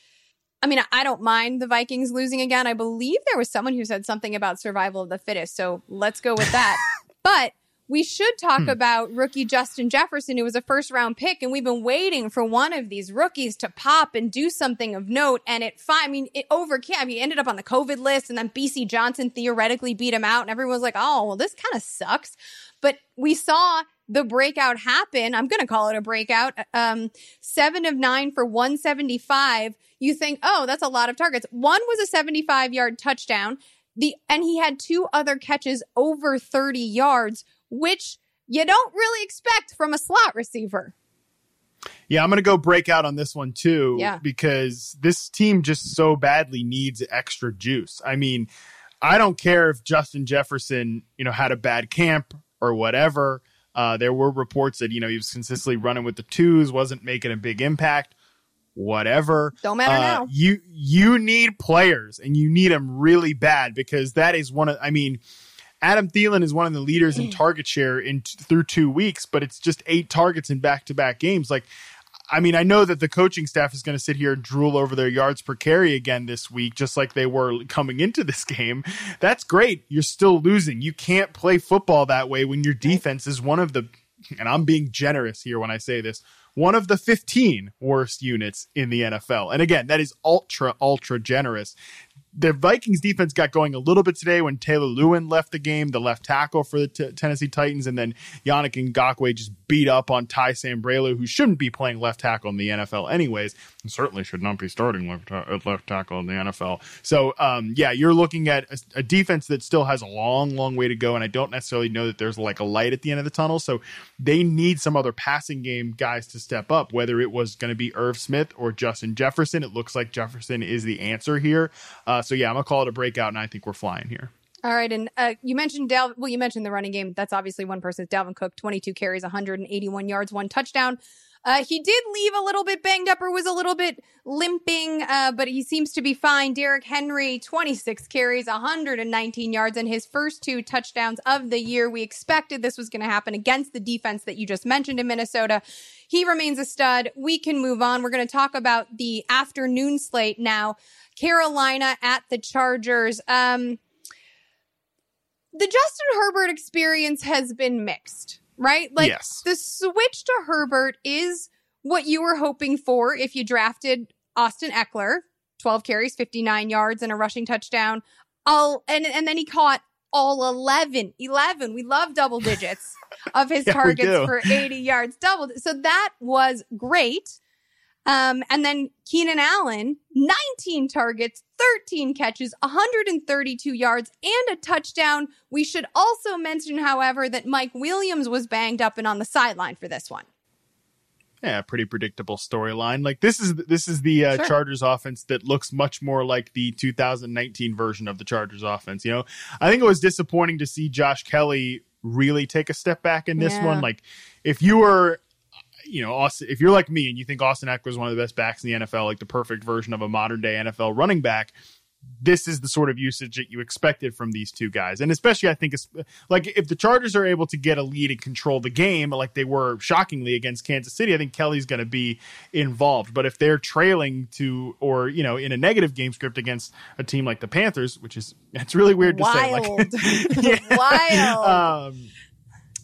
I mean, I don't mind the Vikings losing again. I believe there was someone who said something about survival of the fittest. So let's go with that. but we should talk hmm. about rookie Justin Jefferson, who was a first round pick, and we've been waiting for one of these rookies to pop and do something of note. And it, I mean, it overcame. I mean, he ended up on the COVID list, and then Bisi Johnson theoretically beat him out, and everyone was like, "Oh, well, this kind of sucks." But we saw the breakout happen. I'm going to call it a breakout. Um, seven of nine for 175. You think, oh, that's a lot of targets. One was a 75 yard touchdown. The and he had two other catches over 30 yards which you don't really expect from a slot receiver. Yeah, I'm going to go break out on this one too yeah. because this team just so badly needs extra juice. I mean, I don't care if Justin Jefferson, you know, had a bad camp or whatever. Uh, there were reports that you know he was consistently running with the twos, wasn't making a big impact. Whatever. Don't matter uh, now. You you need players, and you need them really bad because that is one of. I mean, Adam Thielen is one of the leaders in mm. target share in t- through two weeks, but it's just eight targets in back to back games. Like, I mean, I know that the coaching staff is going to sit here and drool over their yards per carry again this week, just like they were coming into this game. That's great. You're still losing. You can't play football that way when your defense is one of the, and I'm being generous here when I say this, one of the 15 worst units in the NFL. And again, that is ultra, ultra generous the Vikings defense got going a little bit today when Taylor Lewan left the game, the left tackle for the t- Tennessee Titans, and then Yannick Ngakoue just beat up on Ty Sambrailo, who shouldn't be playing left tackle in the NFL anyways, certainly should not be starting left, ta- left tackle in the NFL. So, um, yeah, you're looking at a, a, defense that still has a long, long way to go, and I don't necessarily know that there's like a light at the end of the tunnel. So they need some other passing game guys to step up, whether it was going to be Irv Smith or Justin Jefferson. It looks like Jefferson is the answer here. Uh, so yeah, I'm gonna call it a breakout, and I think we're flying here. All right, and uh, you mentioned Dal. Well, you mentioned the running game. That's obviously one person. Dalvin Cook, 22 carries, 181 yards, one touchdown. Uh, he did leave a little bit banged up or was a little bit limping, uh, but he seems to be fine. Derrick Henry, 26 carries, 119 yards, and his first two touchdowns of the year. We expected this was going to happen against the defense that you just mentioned in Minnesota. He remains a stud. We can move on. We're going to talk about the afternoon slate now. Carolina at the Chargers. Um, the Justin Herbert experience has been mixed, right? Like yes. the switch to Herbert is what you were hoping for if you drafted Austin Ekeler, 12 carries, 59 yards and a rushing touchdown. All and and then he caught all 11, 11. We love double digits of his yeah, targets for 80 yards double. So that was great. Um, and then Keenan Allen, 19 targets, 13 catches, 132 yards, and a touchdown. We should also mention, however, that Mike Williams was banged up and on the sideline for this one. Yeah, pretty predictable storyline. Like this is this is the uh, sure. Chargers offense that looks much more like the 2019 version of the Chargers offense. You know, I think it was disappointing to see Josh Kelley really take a step back in this yeah. one. Like, if you were you know, Austin, if you're like me and you think Austin Ekeler is one of the best backs in the NFL, like the perfect version of a modern day NFL running back, this is the sort of usage that you expected from these two guys. And especially, I think it's like if the Chargers are able to get a lead and control the game, like they were shockingly against Kansas City, I think Kelley's going to be involved. But if they're trailing to, or, you know, in a negative game script against a team like the Panthers, which is, it's really weird Wild. to say. Like, Wild. Um,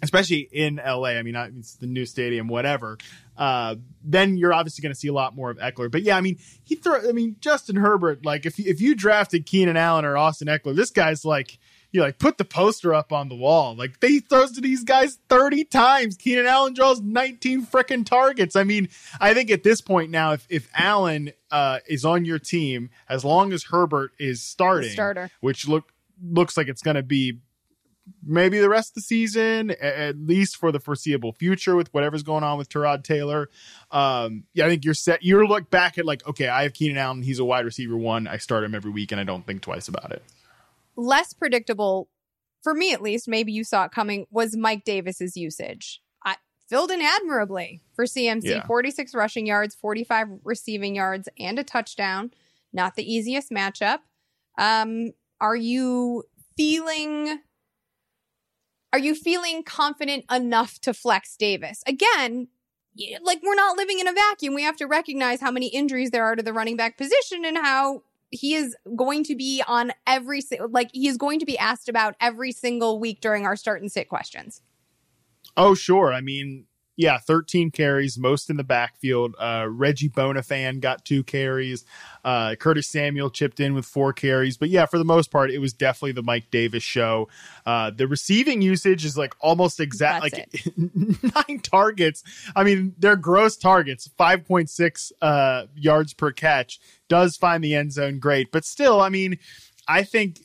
especially in LA. I mean, it's the new stadium, whatever. Uh, then you're obviously going to see a lot more of Ekeler. But yeah, I mean, he throw. I mean, Justin Herbert. Like, if if you drafted Keenan Allen or Austin Ekeler, this guy's like. You like put the poster up on the wall. Like they throws to these guys 30 times. Keenan Allen draws 19 freaking targets. I mean, I think at this point now, if if Allen uh, is on your team, as long as Herbert is starting, starter, which look looks like it's going to be maybe the rest of the season, at least for the foreseeable future with whatever's going on with Tyrod Taylor. Um, yeah, I think you're set. You're look back at like, okay, I have Keenan Allen. He's a wide receiver one. I start him every week and I don't think twice about it. Less predictable for me, at least, maybe you saw it coming was Mike Davis's usage. I filled in admirably for CMC yeah. 46 rushing yards, 45 receiving yards, and a touchdown. Not the easiest matchup. Um, are you feeling are you feeling confident enough to flex Davis? Again, like we're not living in a vacuum. We have to recognize how many injuries there are to the running back position and how he is going to be on every like he is going to be asked about every single week during our start and sit questions. Oh, sure. I mean, yeah, 13 carries, most in the backfield. Uh, Reggie Bonnafon got two carries. Uh, Curtis Samuel chipped in with four carries. But yeah, for the most part, it was definitely the Mike Davis show. Uh, the receiving usage is like almost exact, like nine targets. I mean, they're gross targets, 5.6 uh, yards per catch. Does find the end zone great. But still, I mean, I think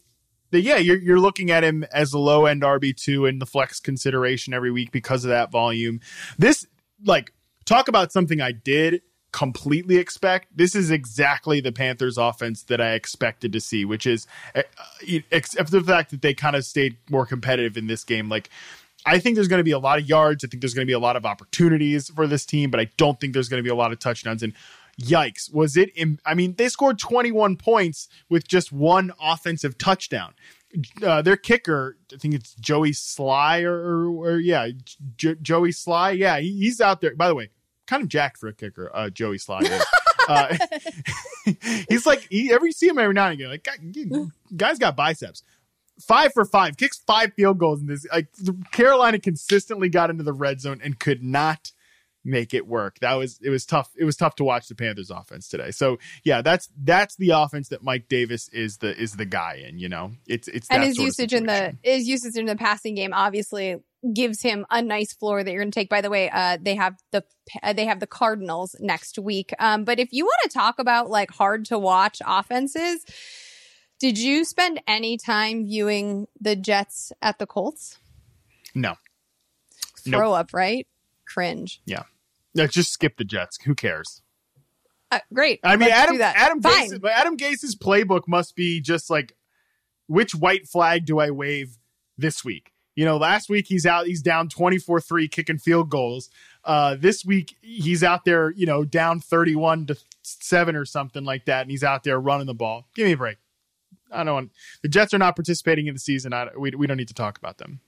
yeah, you're you're looking at him as a low end RB two in the flex consideration every week because of that volume. This like talk about something I did completely expect. This is exactly the Panthers offense that I expected to see, which is uh, except for the fact that they kind of stayed more competitive in this game. Like I think there's going to be a lot of yards. I think there's going to be a lot of opportunities for this team, but I don't think there's going to be a lot of touchdowns. And yikes was it Im- i mean they scored 21 points with just one offensive touchdown uh, their kicker i think it's joey slye or, or, or yeah joey slye yeah he, he's out there by the way kind of jacked for a kicker. Uh, Joey Slye is. uh, he's like he, every see him every now and again. Like guys got biceps. Five for five, kicks five field goals in this. Like Carolina consistently got into the red zone and could not make it work. That was it was tough. It was tough to watch the Panthers offense today. So yeah, that's that's the offense that Mike Davis is the is the guy in. You know, it's it's and that his usage in the his usage in the passing game obviously gives him a nice floor that you're going to take. By the way, uh, they have the uh, they have the Cardinals next week. Um, but if you want to talk about like hard to watch offenses, did you spend any time viewing the Jets at the Colts? no. Nope. Throw up, right? Cringe. No, just skip the Jets. Who cares? Uh, great. I mean, Adam. Adam Fine. Gase, but Adam Gase's playbook must be just like, which white flag do I wave this week? You know, last week he's out, he's down 24 3 kicking field goals. Uh, this week he's out there, you know, down 31 to 7 or something like that, and he's out there running the ball. Give me a break. I don't want the Jets are not participating in the season. I, we, we don't need to talk about them.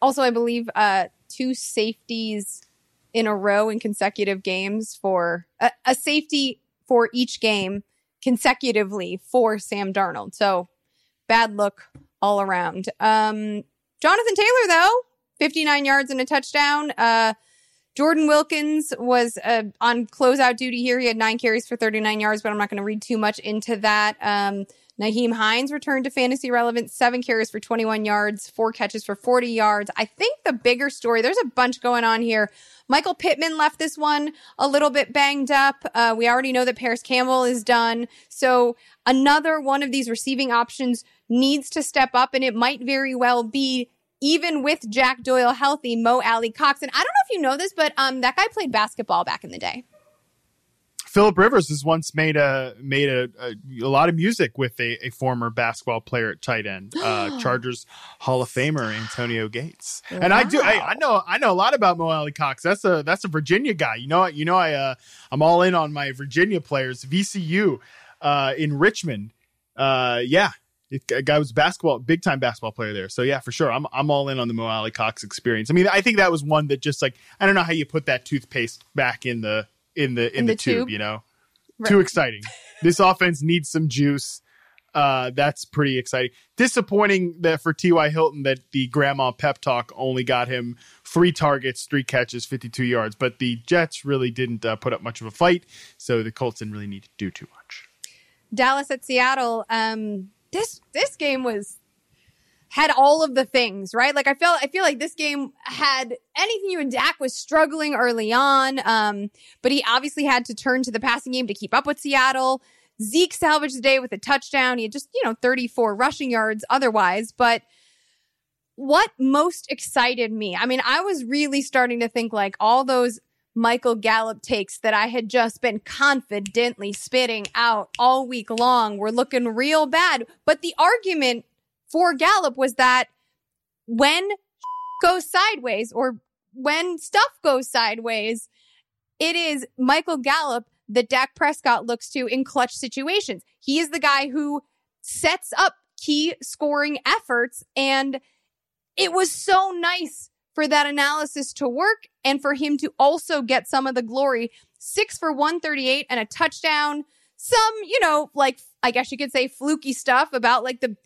Also, I believe uh, two safeties in a row in consecutive games for a, a safety for each game consecutively for Sam Darnold. So bad look all around. Um, Jonathan Taylor, though, 59 yards and a touchdown. Uh, Jordan Wilkins was uh, on closeout duty here. He had nine carries for 39 yards, but I'm not going to read too much into that. Um, Nyheim Hines returned to fantasy relevant, seven carries for 21 yards, four catches for 40 yards. I think the bigger story, there's a bunch going on here. Michael Pittman left this one a little bit banged up. Uh, we already know that Parris Campbell is done. So another one of these receiving options needs to step up, and it might very well be even with Jack Doyle healthy, Mo Alie-Cox. And I don't know if you know this, but um, that guy played basketball back in the day. Philip Rivers has once made a made a, a, a lot of music with a, a former basketball player at tight end, uh, Chargers Hall of Famer Antonio Gates. And I do I, I know I know a lot about Mo Alie-Cox. That's a that's a Virginia guy. You know you know I uh, I'm all in on my Virginia players. VCU uh, in Richmond. Uh, yeah, a guy was basketball big time basketball player there. So yeah, for sure, I'm I'm all in on the Mo Alie-Cox experience. I mean, I think that was one that just like I don't know how you put that toothpaste back in the in the in, In the, the tube, tube? you know. Right. Too exciting. this offense needs some juice. Uh, that's pretty exciting. Disappointing that for T.Y. Hilton that the grandma pep talk only got him three targets, three catches, 52 yards. But the Jets really didn't uh, put up much of a fight, so the Colts didn't really need to do too much. Dallas at Seattle. Um, this this game was had all of the things, right? Like I felt I feel like this game had anything you and Dak was struggling early on. Um, but he obviously had to turn to the passing game to keep up with Seattle. Zeke salvaged the day with a touchdown. He had just, you know, 34 rushing yards otherwise, but what most excited me? I mean, I was really starting to think like all those Michael Gallup takes that I had just been confidently spitting out all week long were looking real bad. But the argument for Gallup was that when goes sideways or when stuff goes sideways, it is Michael Gallup that Dak Prescott looks to in clutch situations. He is the guy who sets up key scoring efforts. And it was so nice for that analysis to work and for him to also get some of the glory. Six for 138 and a touchdown. Some, you know, like, I guess you could say fluky stuff about like the,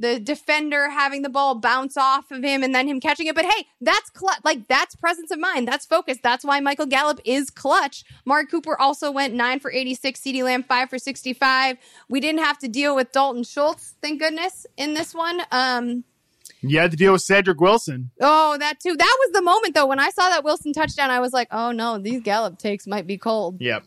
the defender having the ball bounce off of him and then him catching it. But hey, that's clutch. Like that's presence of mind. That's focus. That's why Michael Gallup is clutch. Mark Cooper also went nine for 86, CeeDee Lamb five for 65. We didn't have to deal with Dalton Schultz, thank goodness, in this one. Um, You had to deal with Cedric Wilson. Oh, that too. That was the moment though when I saw that Wilson touchdown. I was like, "Oh no, these Gallup takes might be cold." Yep.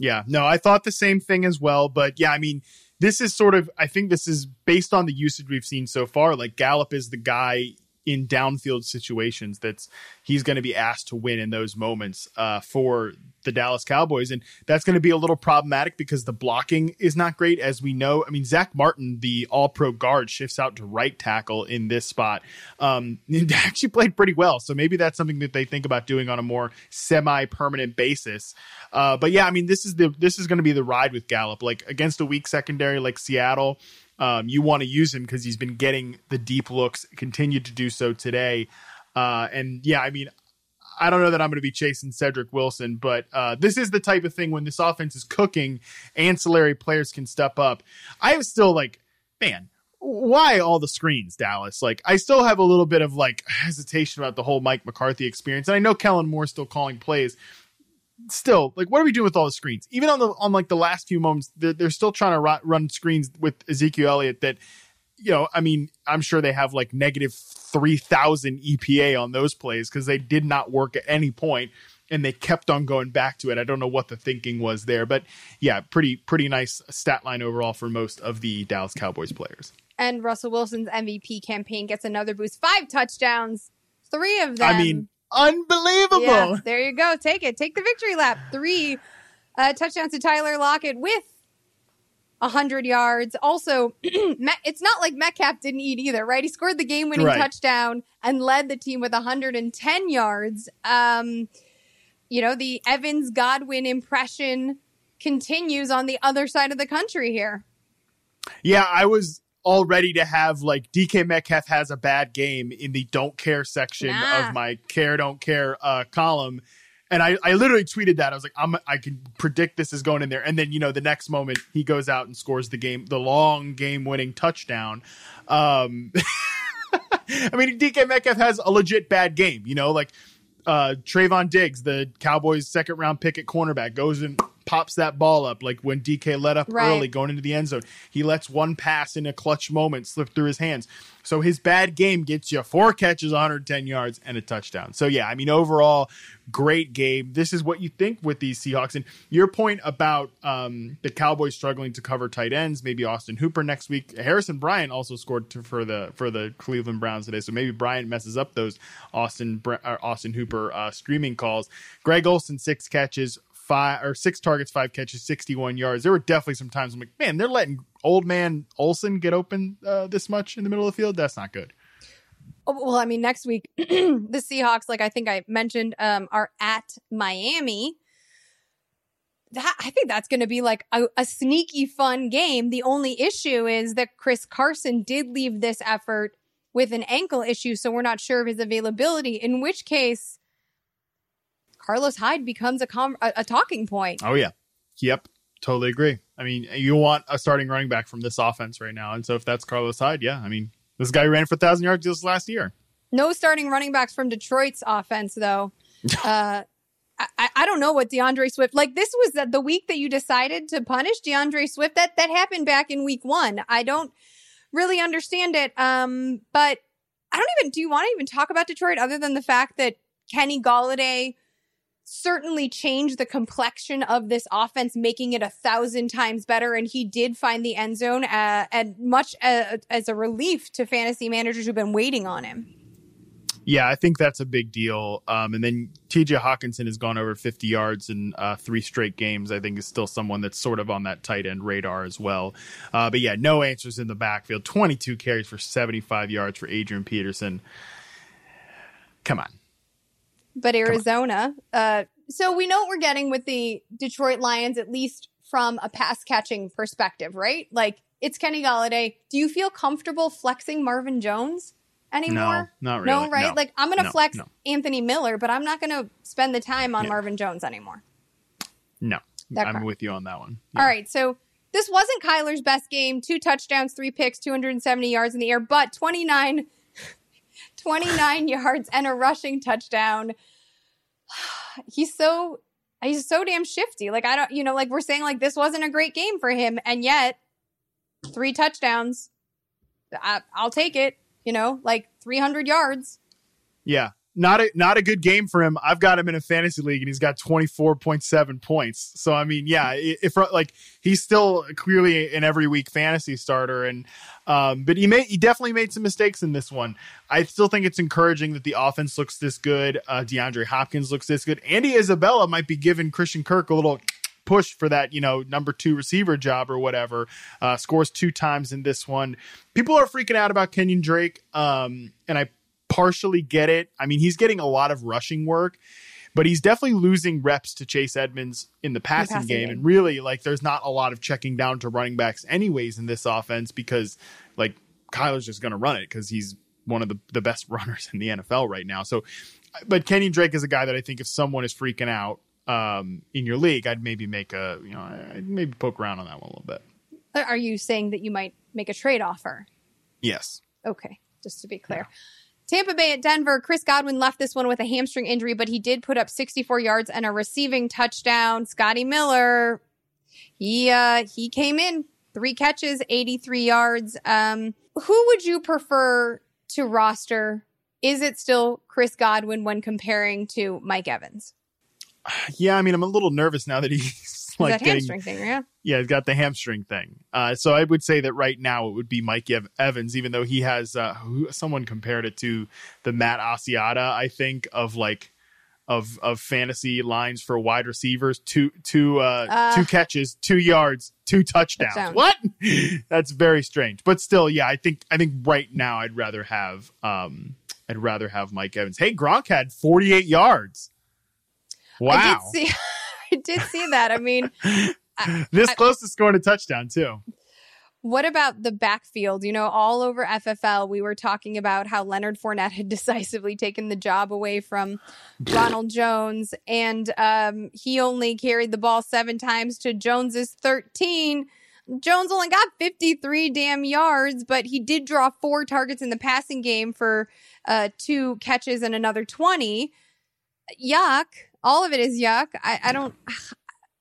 Yeah. No, I thought the same thing as well. But yeah, I mean, this is sort of, I think this is based on the usage we've seen so far. Like Gallup is the guy in downfield situations that's he's going to be asked to win in those moments uh, for the Dallas Cowboys. And that's going to be a little problematic because the blocking is not great. As we know, I mean, Zack Martin, the all pro guard, shifts out to right tackle in this spot. Um, and actually played pretty well. So maybe that's something that they think about doing on a more semi permanent basis. Uh, but yeah, I mean, this is the this is going to be the ride with Gallup. Like against a weak secondary like Seattle, um, you want to use him because he's been getting the deep looks, continued to do so today. Uh, and yeah, I mean, I don't know that I'm going to be chasing Cedric Wilson, but uh, this is the type of thing when this offense is cooking, ancillary players can step up. I am still like, man, why all the screens, Dallas? Like, I still have a little bit of like hesitation about the whole Mike McCarthy experience, and I know Kellen Moore still calling plays. Still, like, what are we doing with all the screens? Even on the on like the last few moments, they're, they're still trying to run, run screens with Ezekiel Elliott. That, you know, I mean, I'm sure they have like negative three thousand EPA on those plays because they did not work at any point and they kept on going back to it. I don't know what the thinking was there, but yeah, pretty pretty nice stat line overall for most of the Dallas Cowboys players. And Russell Wilson's MVP campaign gets another boost. Five touchdowns, three of them. I mean, unbelievable. Yeah, there you go. Take it. Take the victory lap. Three uh, touchdowns to Tyler Lockett with 100 yards. Also, it's not like Metcalf didn't eat either, right? He scored the game winning right. touchdown and led the team with 110 yards. Um, you know, the Evans Godwin impression continues on the other side of the country here. Yeah, I was all ready to have like DK Metcalf has a bad game in the don't care section nah. of my care don't care uh, column. And I, I literally tweeted that. I was like, I'm, I can predict this is going in there. And then, you know, the next moment he goes out and scores the game, the long game winning touchdown. Um, I mean, DK Metcalf has a legit bad game, you know, like uh, Trevon Diggs, the Cowboys' second round pick at cornerback, goes and pops that ball up like when DK let up right. early going into the end zone. He lets one pass in a clutch moment slip through his hands. So his bad game gets you four catches, 110 yards, and a touchdown. So yeah, I mean overall, great game. This is what you think with these Seahawks. And your point about um, the Cowboys struggling to cover tight ends, maybe Austin Hooper next week. Harrison Bryant also scored to, for the for the Cleveland Browns today, so maybe Bryant messes up those Austin Austin Hooper uh, streaming calls. Greg Olsen six catches, five or six targets, five catches, 61 yards. There were definitely some times I'm like, man, they're letting old man Olsen get open uh, this much in the middle of the field. That's not good. Oh, well, I mean, next week the Seahawks, like I think I mentioned, um, are at Miami. That I think that's going to be like a, a sneaky fun game. The only issue is that Chris Carson did leave this effort with an ankle issue, so we're not sure of his availability. In which case, Carlos Hyde becomes a, com- a, a talking point. Oh yeah, yep, totally agree. I mean, you want a starting running back from this offense right now, and so if that's Carlos Hyde, yeah, I mean, this guy ran for thousand yards just last year. No starting running backs from Detroit's offense, though. uh, I, I don't know what D'Andre Swift like. This was the, the week that you decided to punish D'Andre Swift. That that happened back in week one. I don't really understand it. Um, but I don't even. Do you want to even talk about Detroit other than the fact that Kenny Golladay certainly changed the complexion of this offense, making it a thousand times better. And he did find the end zone, uh, and much uh, as a relief to fantasy managers who've been waiting on him. Yeah, I think that's a big deal. Um, and then TJ Hockenson has gone over 50 yards in uh, three straight games. I think is still someone that's sort of on that tight end radar as well. Uh, but yeah, no answers in the backfield. 22 carries for 75 yards for Adrian Peterson. Come on but Arizona. Uh, so we know what we're getting with the Detroit Lions, at least from a pass catching perspective, right? Like it's Kenny Golladay. Do you feel comfortable flexing Marvin Jones anymore? No, not really. No, right? No. Like I'm going to no, flex no. Anthony Miller, but I'm not going to spend the time on. Marvin Jones anymore. No, I'm with you on that one. Yeah. All right, so this wasn't Kyler's best game. Two touchdowns, three picks, 270 yards in the air, but 29 29 yards and a rushing touchdown. He's so he's so damn shifty. Like I don't, you know, like we're saying like this wasn't a great game for him and yet three touchdowns. I, I'll take it, you know, like 300 yards. Yeah not a not a good game for him. I've got him in a fantasy league and he's got 24.7 points. So I mean, yeah, if like he's still clearly an every week fantasy starter and um but he made he definitely made some mistakes in this one. I still think it's encouraging that the offense looks this good. Uh DeAndre Hopkins looks this good. Andy Isabella might be giving Christian Kirk a little push for that, you know, number two receiver job or whatever. Uh, scores two times in this one. People are freaking out about Kenyan Drake. Um, and I partially get it. I mean, he's getting a lot of rushing work, but he's definitely losing reps to Chase Edmonds in the passing, the passing game. game. And really, like, there's not a lot of checking down to running backs, anyways, in this offense because, like, Kyler's just going to run it because he's one of the, the best runners in the NFL right now. So but Kenny Drake is a guy that I think if someone is freaking out um, in your league, I'd maybe make a you know I'd maybe poke around on that one a little bit. Are you saying that you might make a trade offer? Yes. Okay, just to be clear. Tampa Bay at Denver. Chris Godwin left this one with a hamstring injury, but he did put up 64 yards and a receiving touchdown. Scotty Miller, he uh, he came in three catches, 83 yards. Um, who would you prefer to roster? Is it still Chris Godwin when comparing to Mike Evans? Yeah, I mean, I'm a little nervous now that he's like that hamstring thing, yeah. yeah, he's got the hamstring thing. Uh, so I would say that right now it would be Mike Ev- Evans, even though he has uh, who, someone compared it to the Matt Asiata, I think, of like of of fantasy lines for wide receivers. Two two uh, Uh, two catches, two yards, two touchdowns. Touchdowns. What? That's very strange. But still, yeah, I think I think right now I'd rather have um I'd rather have Mike Evans. Hey, Gronk had 48 yards. Wow. I did see, I did see that. I mean, this I- close to scoring a touchdown too. What about the backfield? You know, all over FFL, we were talking about how Leonard Fournette had decisively taken the job away from Ronald Jones, and um, he only carried the ball seven times to Jones's 13. Jones only got 53 damn yards, but he did draw four targets in the passing game for uh, two catches and another 20. Yuck. All of it is yuck. I, I don't.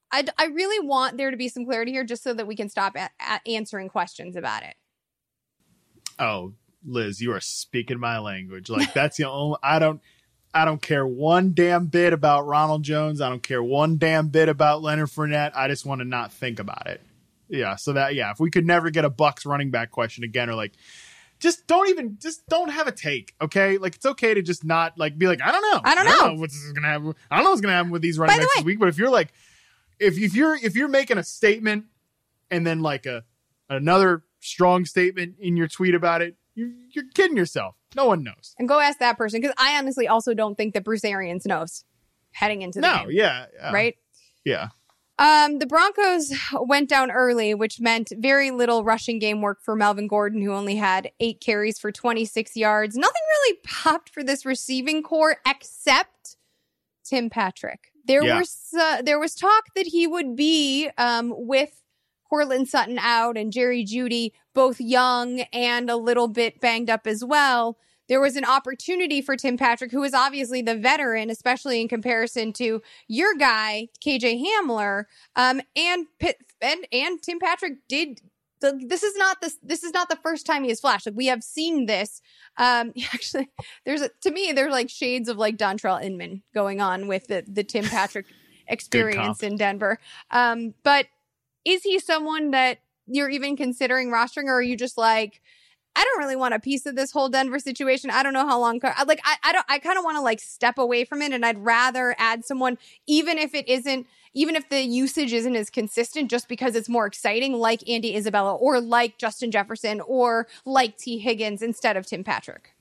I, I really want there to be some clarity here just so that we can stop a- a- answering questions about it. Oh, Liz, you are speaking my language. Like that's the only I don't I don't care one damn bit about Ronald Jones. I don't care one damn bit about Leonard Fournette. I just want to not think about it. Yeah. So that yeah, if we could never get a Bucs running back question again, or like just don't even just don't have a take. Okay. Like it's okay to just not like be like, I don't know. I don't know. what's gonna happen. I don't know what's gonna happen with these running By the backs way- this week. But if you're like if if you're if you're making a statement and then like a another strong statement in your tweet about it, you, you're kidding yourself. No one knows. And go ask that person because I honestly also don't think that Bruce Arians knows heading into the No, game. yeah, yeah, Right? yeah. Um, the Broncos went down early, which meant very little rushing game work for Melvin Gordon, who only had eight carries for 26 yards. Nothing really popped for this receiving corps except Tim Patrick. There Yeah. was uh, there was talk that he would be um, with Courtland Sutton out and Jerry Jeudy, both young and a little bit banged up as well. There was an opportunity for Tim Patrick, who is obviously the veteran, especially in comparison to your guy KJ Hamler, um, and Pitt and and Tim Patrick did. The, this is not this. This is not the first time he has flashed. Like we have seen this. Um, actually, there's a, to me there's like shades of like Dontrell Inman going on with the the Tim Patrick experience in Denver. Um, but is he someone that you're even considering rostering, or are you just like? I don't really want a piece of this whole Denver situation. I don't know how long. I- Like, I, I don't. I kind of want to like step away from it, and I'd rather add someone, even if it isn't, even if the usage isn't as consistent, just because it's more exciting, like Andy Isabella or like Justin Jefferson or like Tee Higgins instead of Tim Patrick.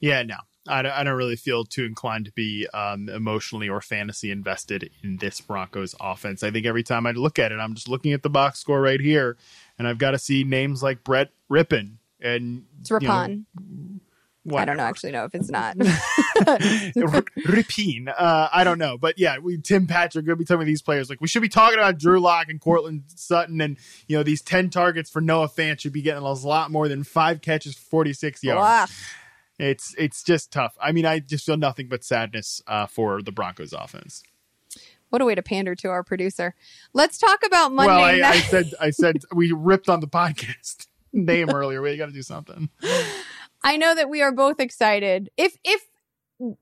Yeah, no, I don't, I don't really feel too inclined to be um, emotionally or fantasy invested in this Broncos offense. I think every time I look at it, I'm just looking at the box score right here, and I've got to see names like Brett Rypien and It's you know, I don't know, actually know if it's not. Ripine. Uh, I don't know, but yeah, we Tim Patrick gonna be talking about these players. Like we should be talking about Drew Lock and Courtland Sutton, and you know these ten targets for Noah Fant should be getting a lot more than five catches for forty six yards. It's it's just tough. I mean, I just feel nothing but sadness uh, for the Broncos offense. What a way to pander to our producer. Let's talk about Monday well, I, night. I said I said we ripped on the podcast name earlier. We got to do something. I know that we are both excited. If if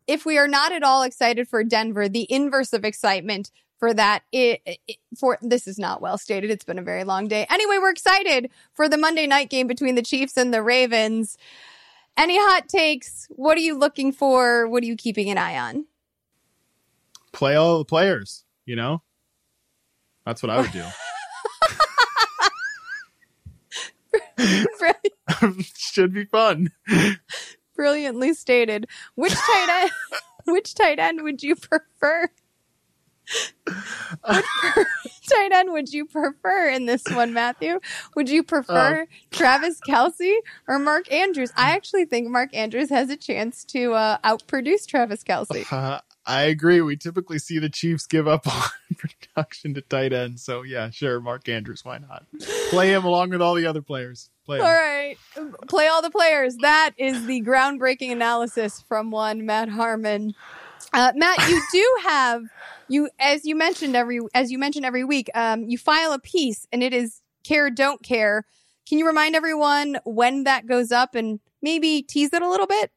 if we are not at all excited for Denver, the inverse of excitement for that it, it- for this is not well stated. It's been a very long day. Anyway, we're excited for the Monday night game between the Chiefs and the Ravens. Any hot takes? What are you looking for? What are you keeping an eye on? Play all the players. You know, that's what I would do. Should be fun. Brilliantly stated. Which tight end? which tight end would you prefer? Which tight end would you prefer in this one, Matthew? Would you prefer uh, Travis Kelce or Mark Andrews? I actually think Mark Andrews has a chance to uh, outproduce Travis Kelce. Uh, I agree. We typically see the Chiefs give up on production to tight end. So yeah, sure, Mark Andrews. Why not play him along with all the other players? Play all right, play all the players. That is the groundbreaking analysis from one Matt Harmon. Uh, Matt, you do have you as you mentioned every as you mentioned every week. Um, you file a piece, and it is care don't care. Can you remind everyone when that goes up and maybe tease it a little bit?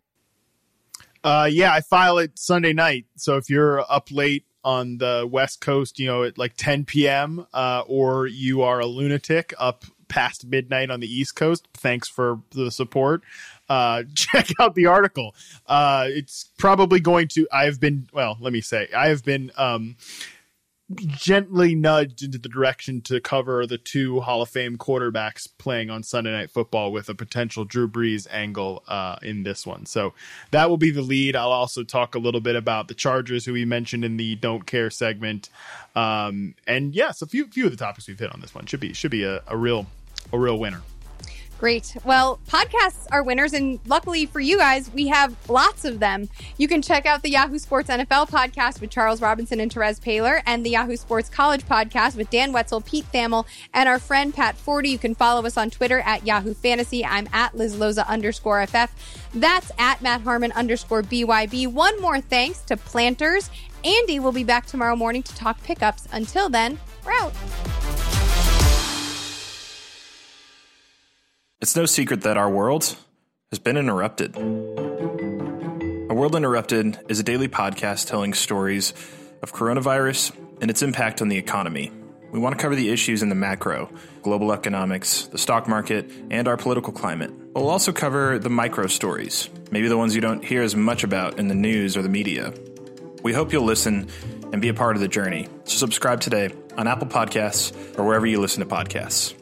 Uh, yeah, I file it Sunday night. So if you're up late on the West Coast, you know, at like 10 p.m., uh, or you are a lunatic up past midnight on the East Coast, thanks for the support. Uh, check out the article. Uh, it's probably going to, I've been, well, let me say, I have been, um, gently nudged into the direction to cover the two Hall of Fame quarterbacks playing on Sunday Night Football with a potential Drew Brees angle uh, in this one. So that will be the lead. I'll also talk a little bit about the Chargers, who we mentioned in the Don't Care segment, um, and yes, a few few of the topics we've hit on this one should be should be a, a real a real winner. Great. Well, podcasts are winners, and luckily for you guys, we have lots of them. You can check out the Yahoo Sports NFL podcast with Charles Robinson and Terez Paylor, and the Yahoo Sports College podcast with Dan Wetzel, Pete Thamel, and our friend Pat Forde. You can follow us on Twitter at Yahoo Fantasy. I'm at Liz Loza underscore FF. That's at Matt Harmon underscore BYB. One more thanks to Planters. Andy will be back tomorrow morning to talk pickups. Until then, we're out. It's no secret that our world has been interrupted. A World Interrupted is a daily podcast telling stories of coronavirus and its impact on the economy. We want to cover the issues in the macro, global economics, the stock market, and our political climate. We'll also cover the micro stories, maybe the ones you don't hear as much about in the news or the media. We hope you'll listen and be a part of the journey. So subscribe today on Apple Podcasts or wherever you listen to podcasts.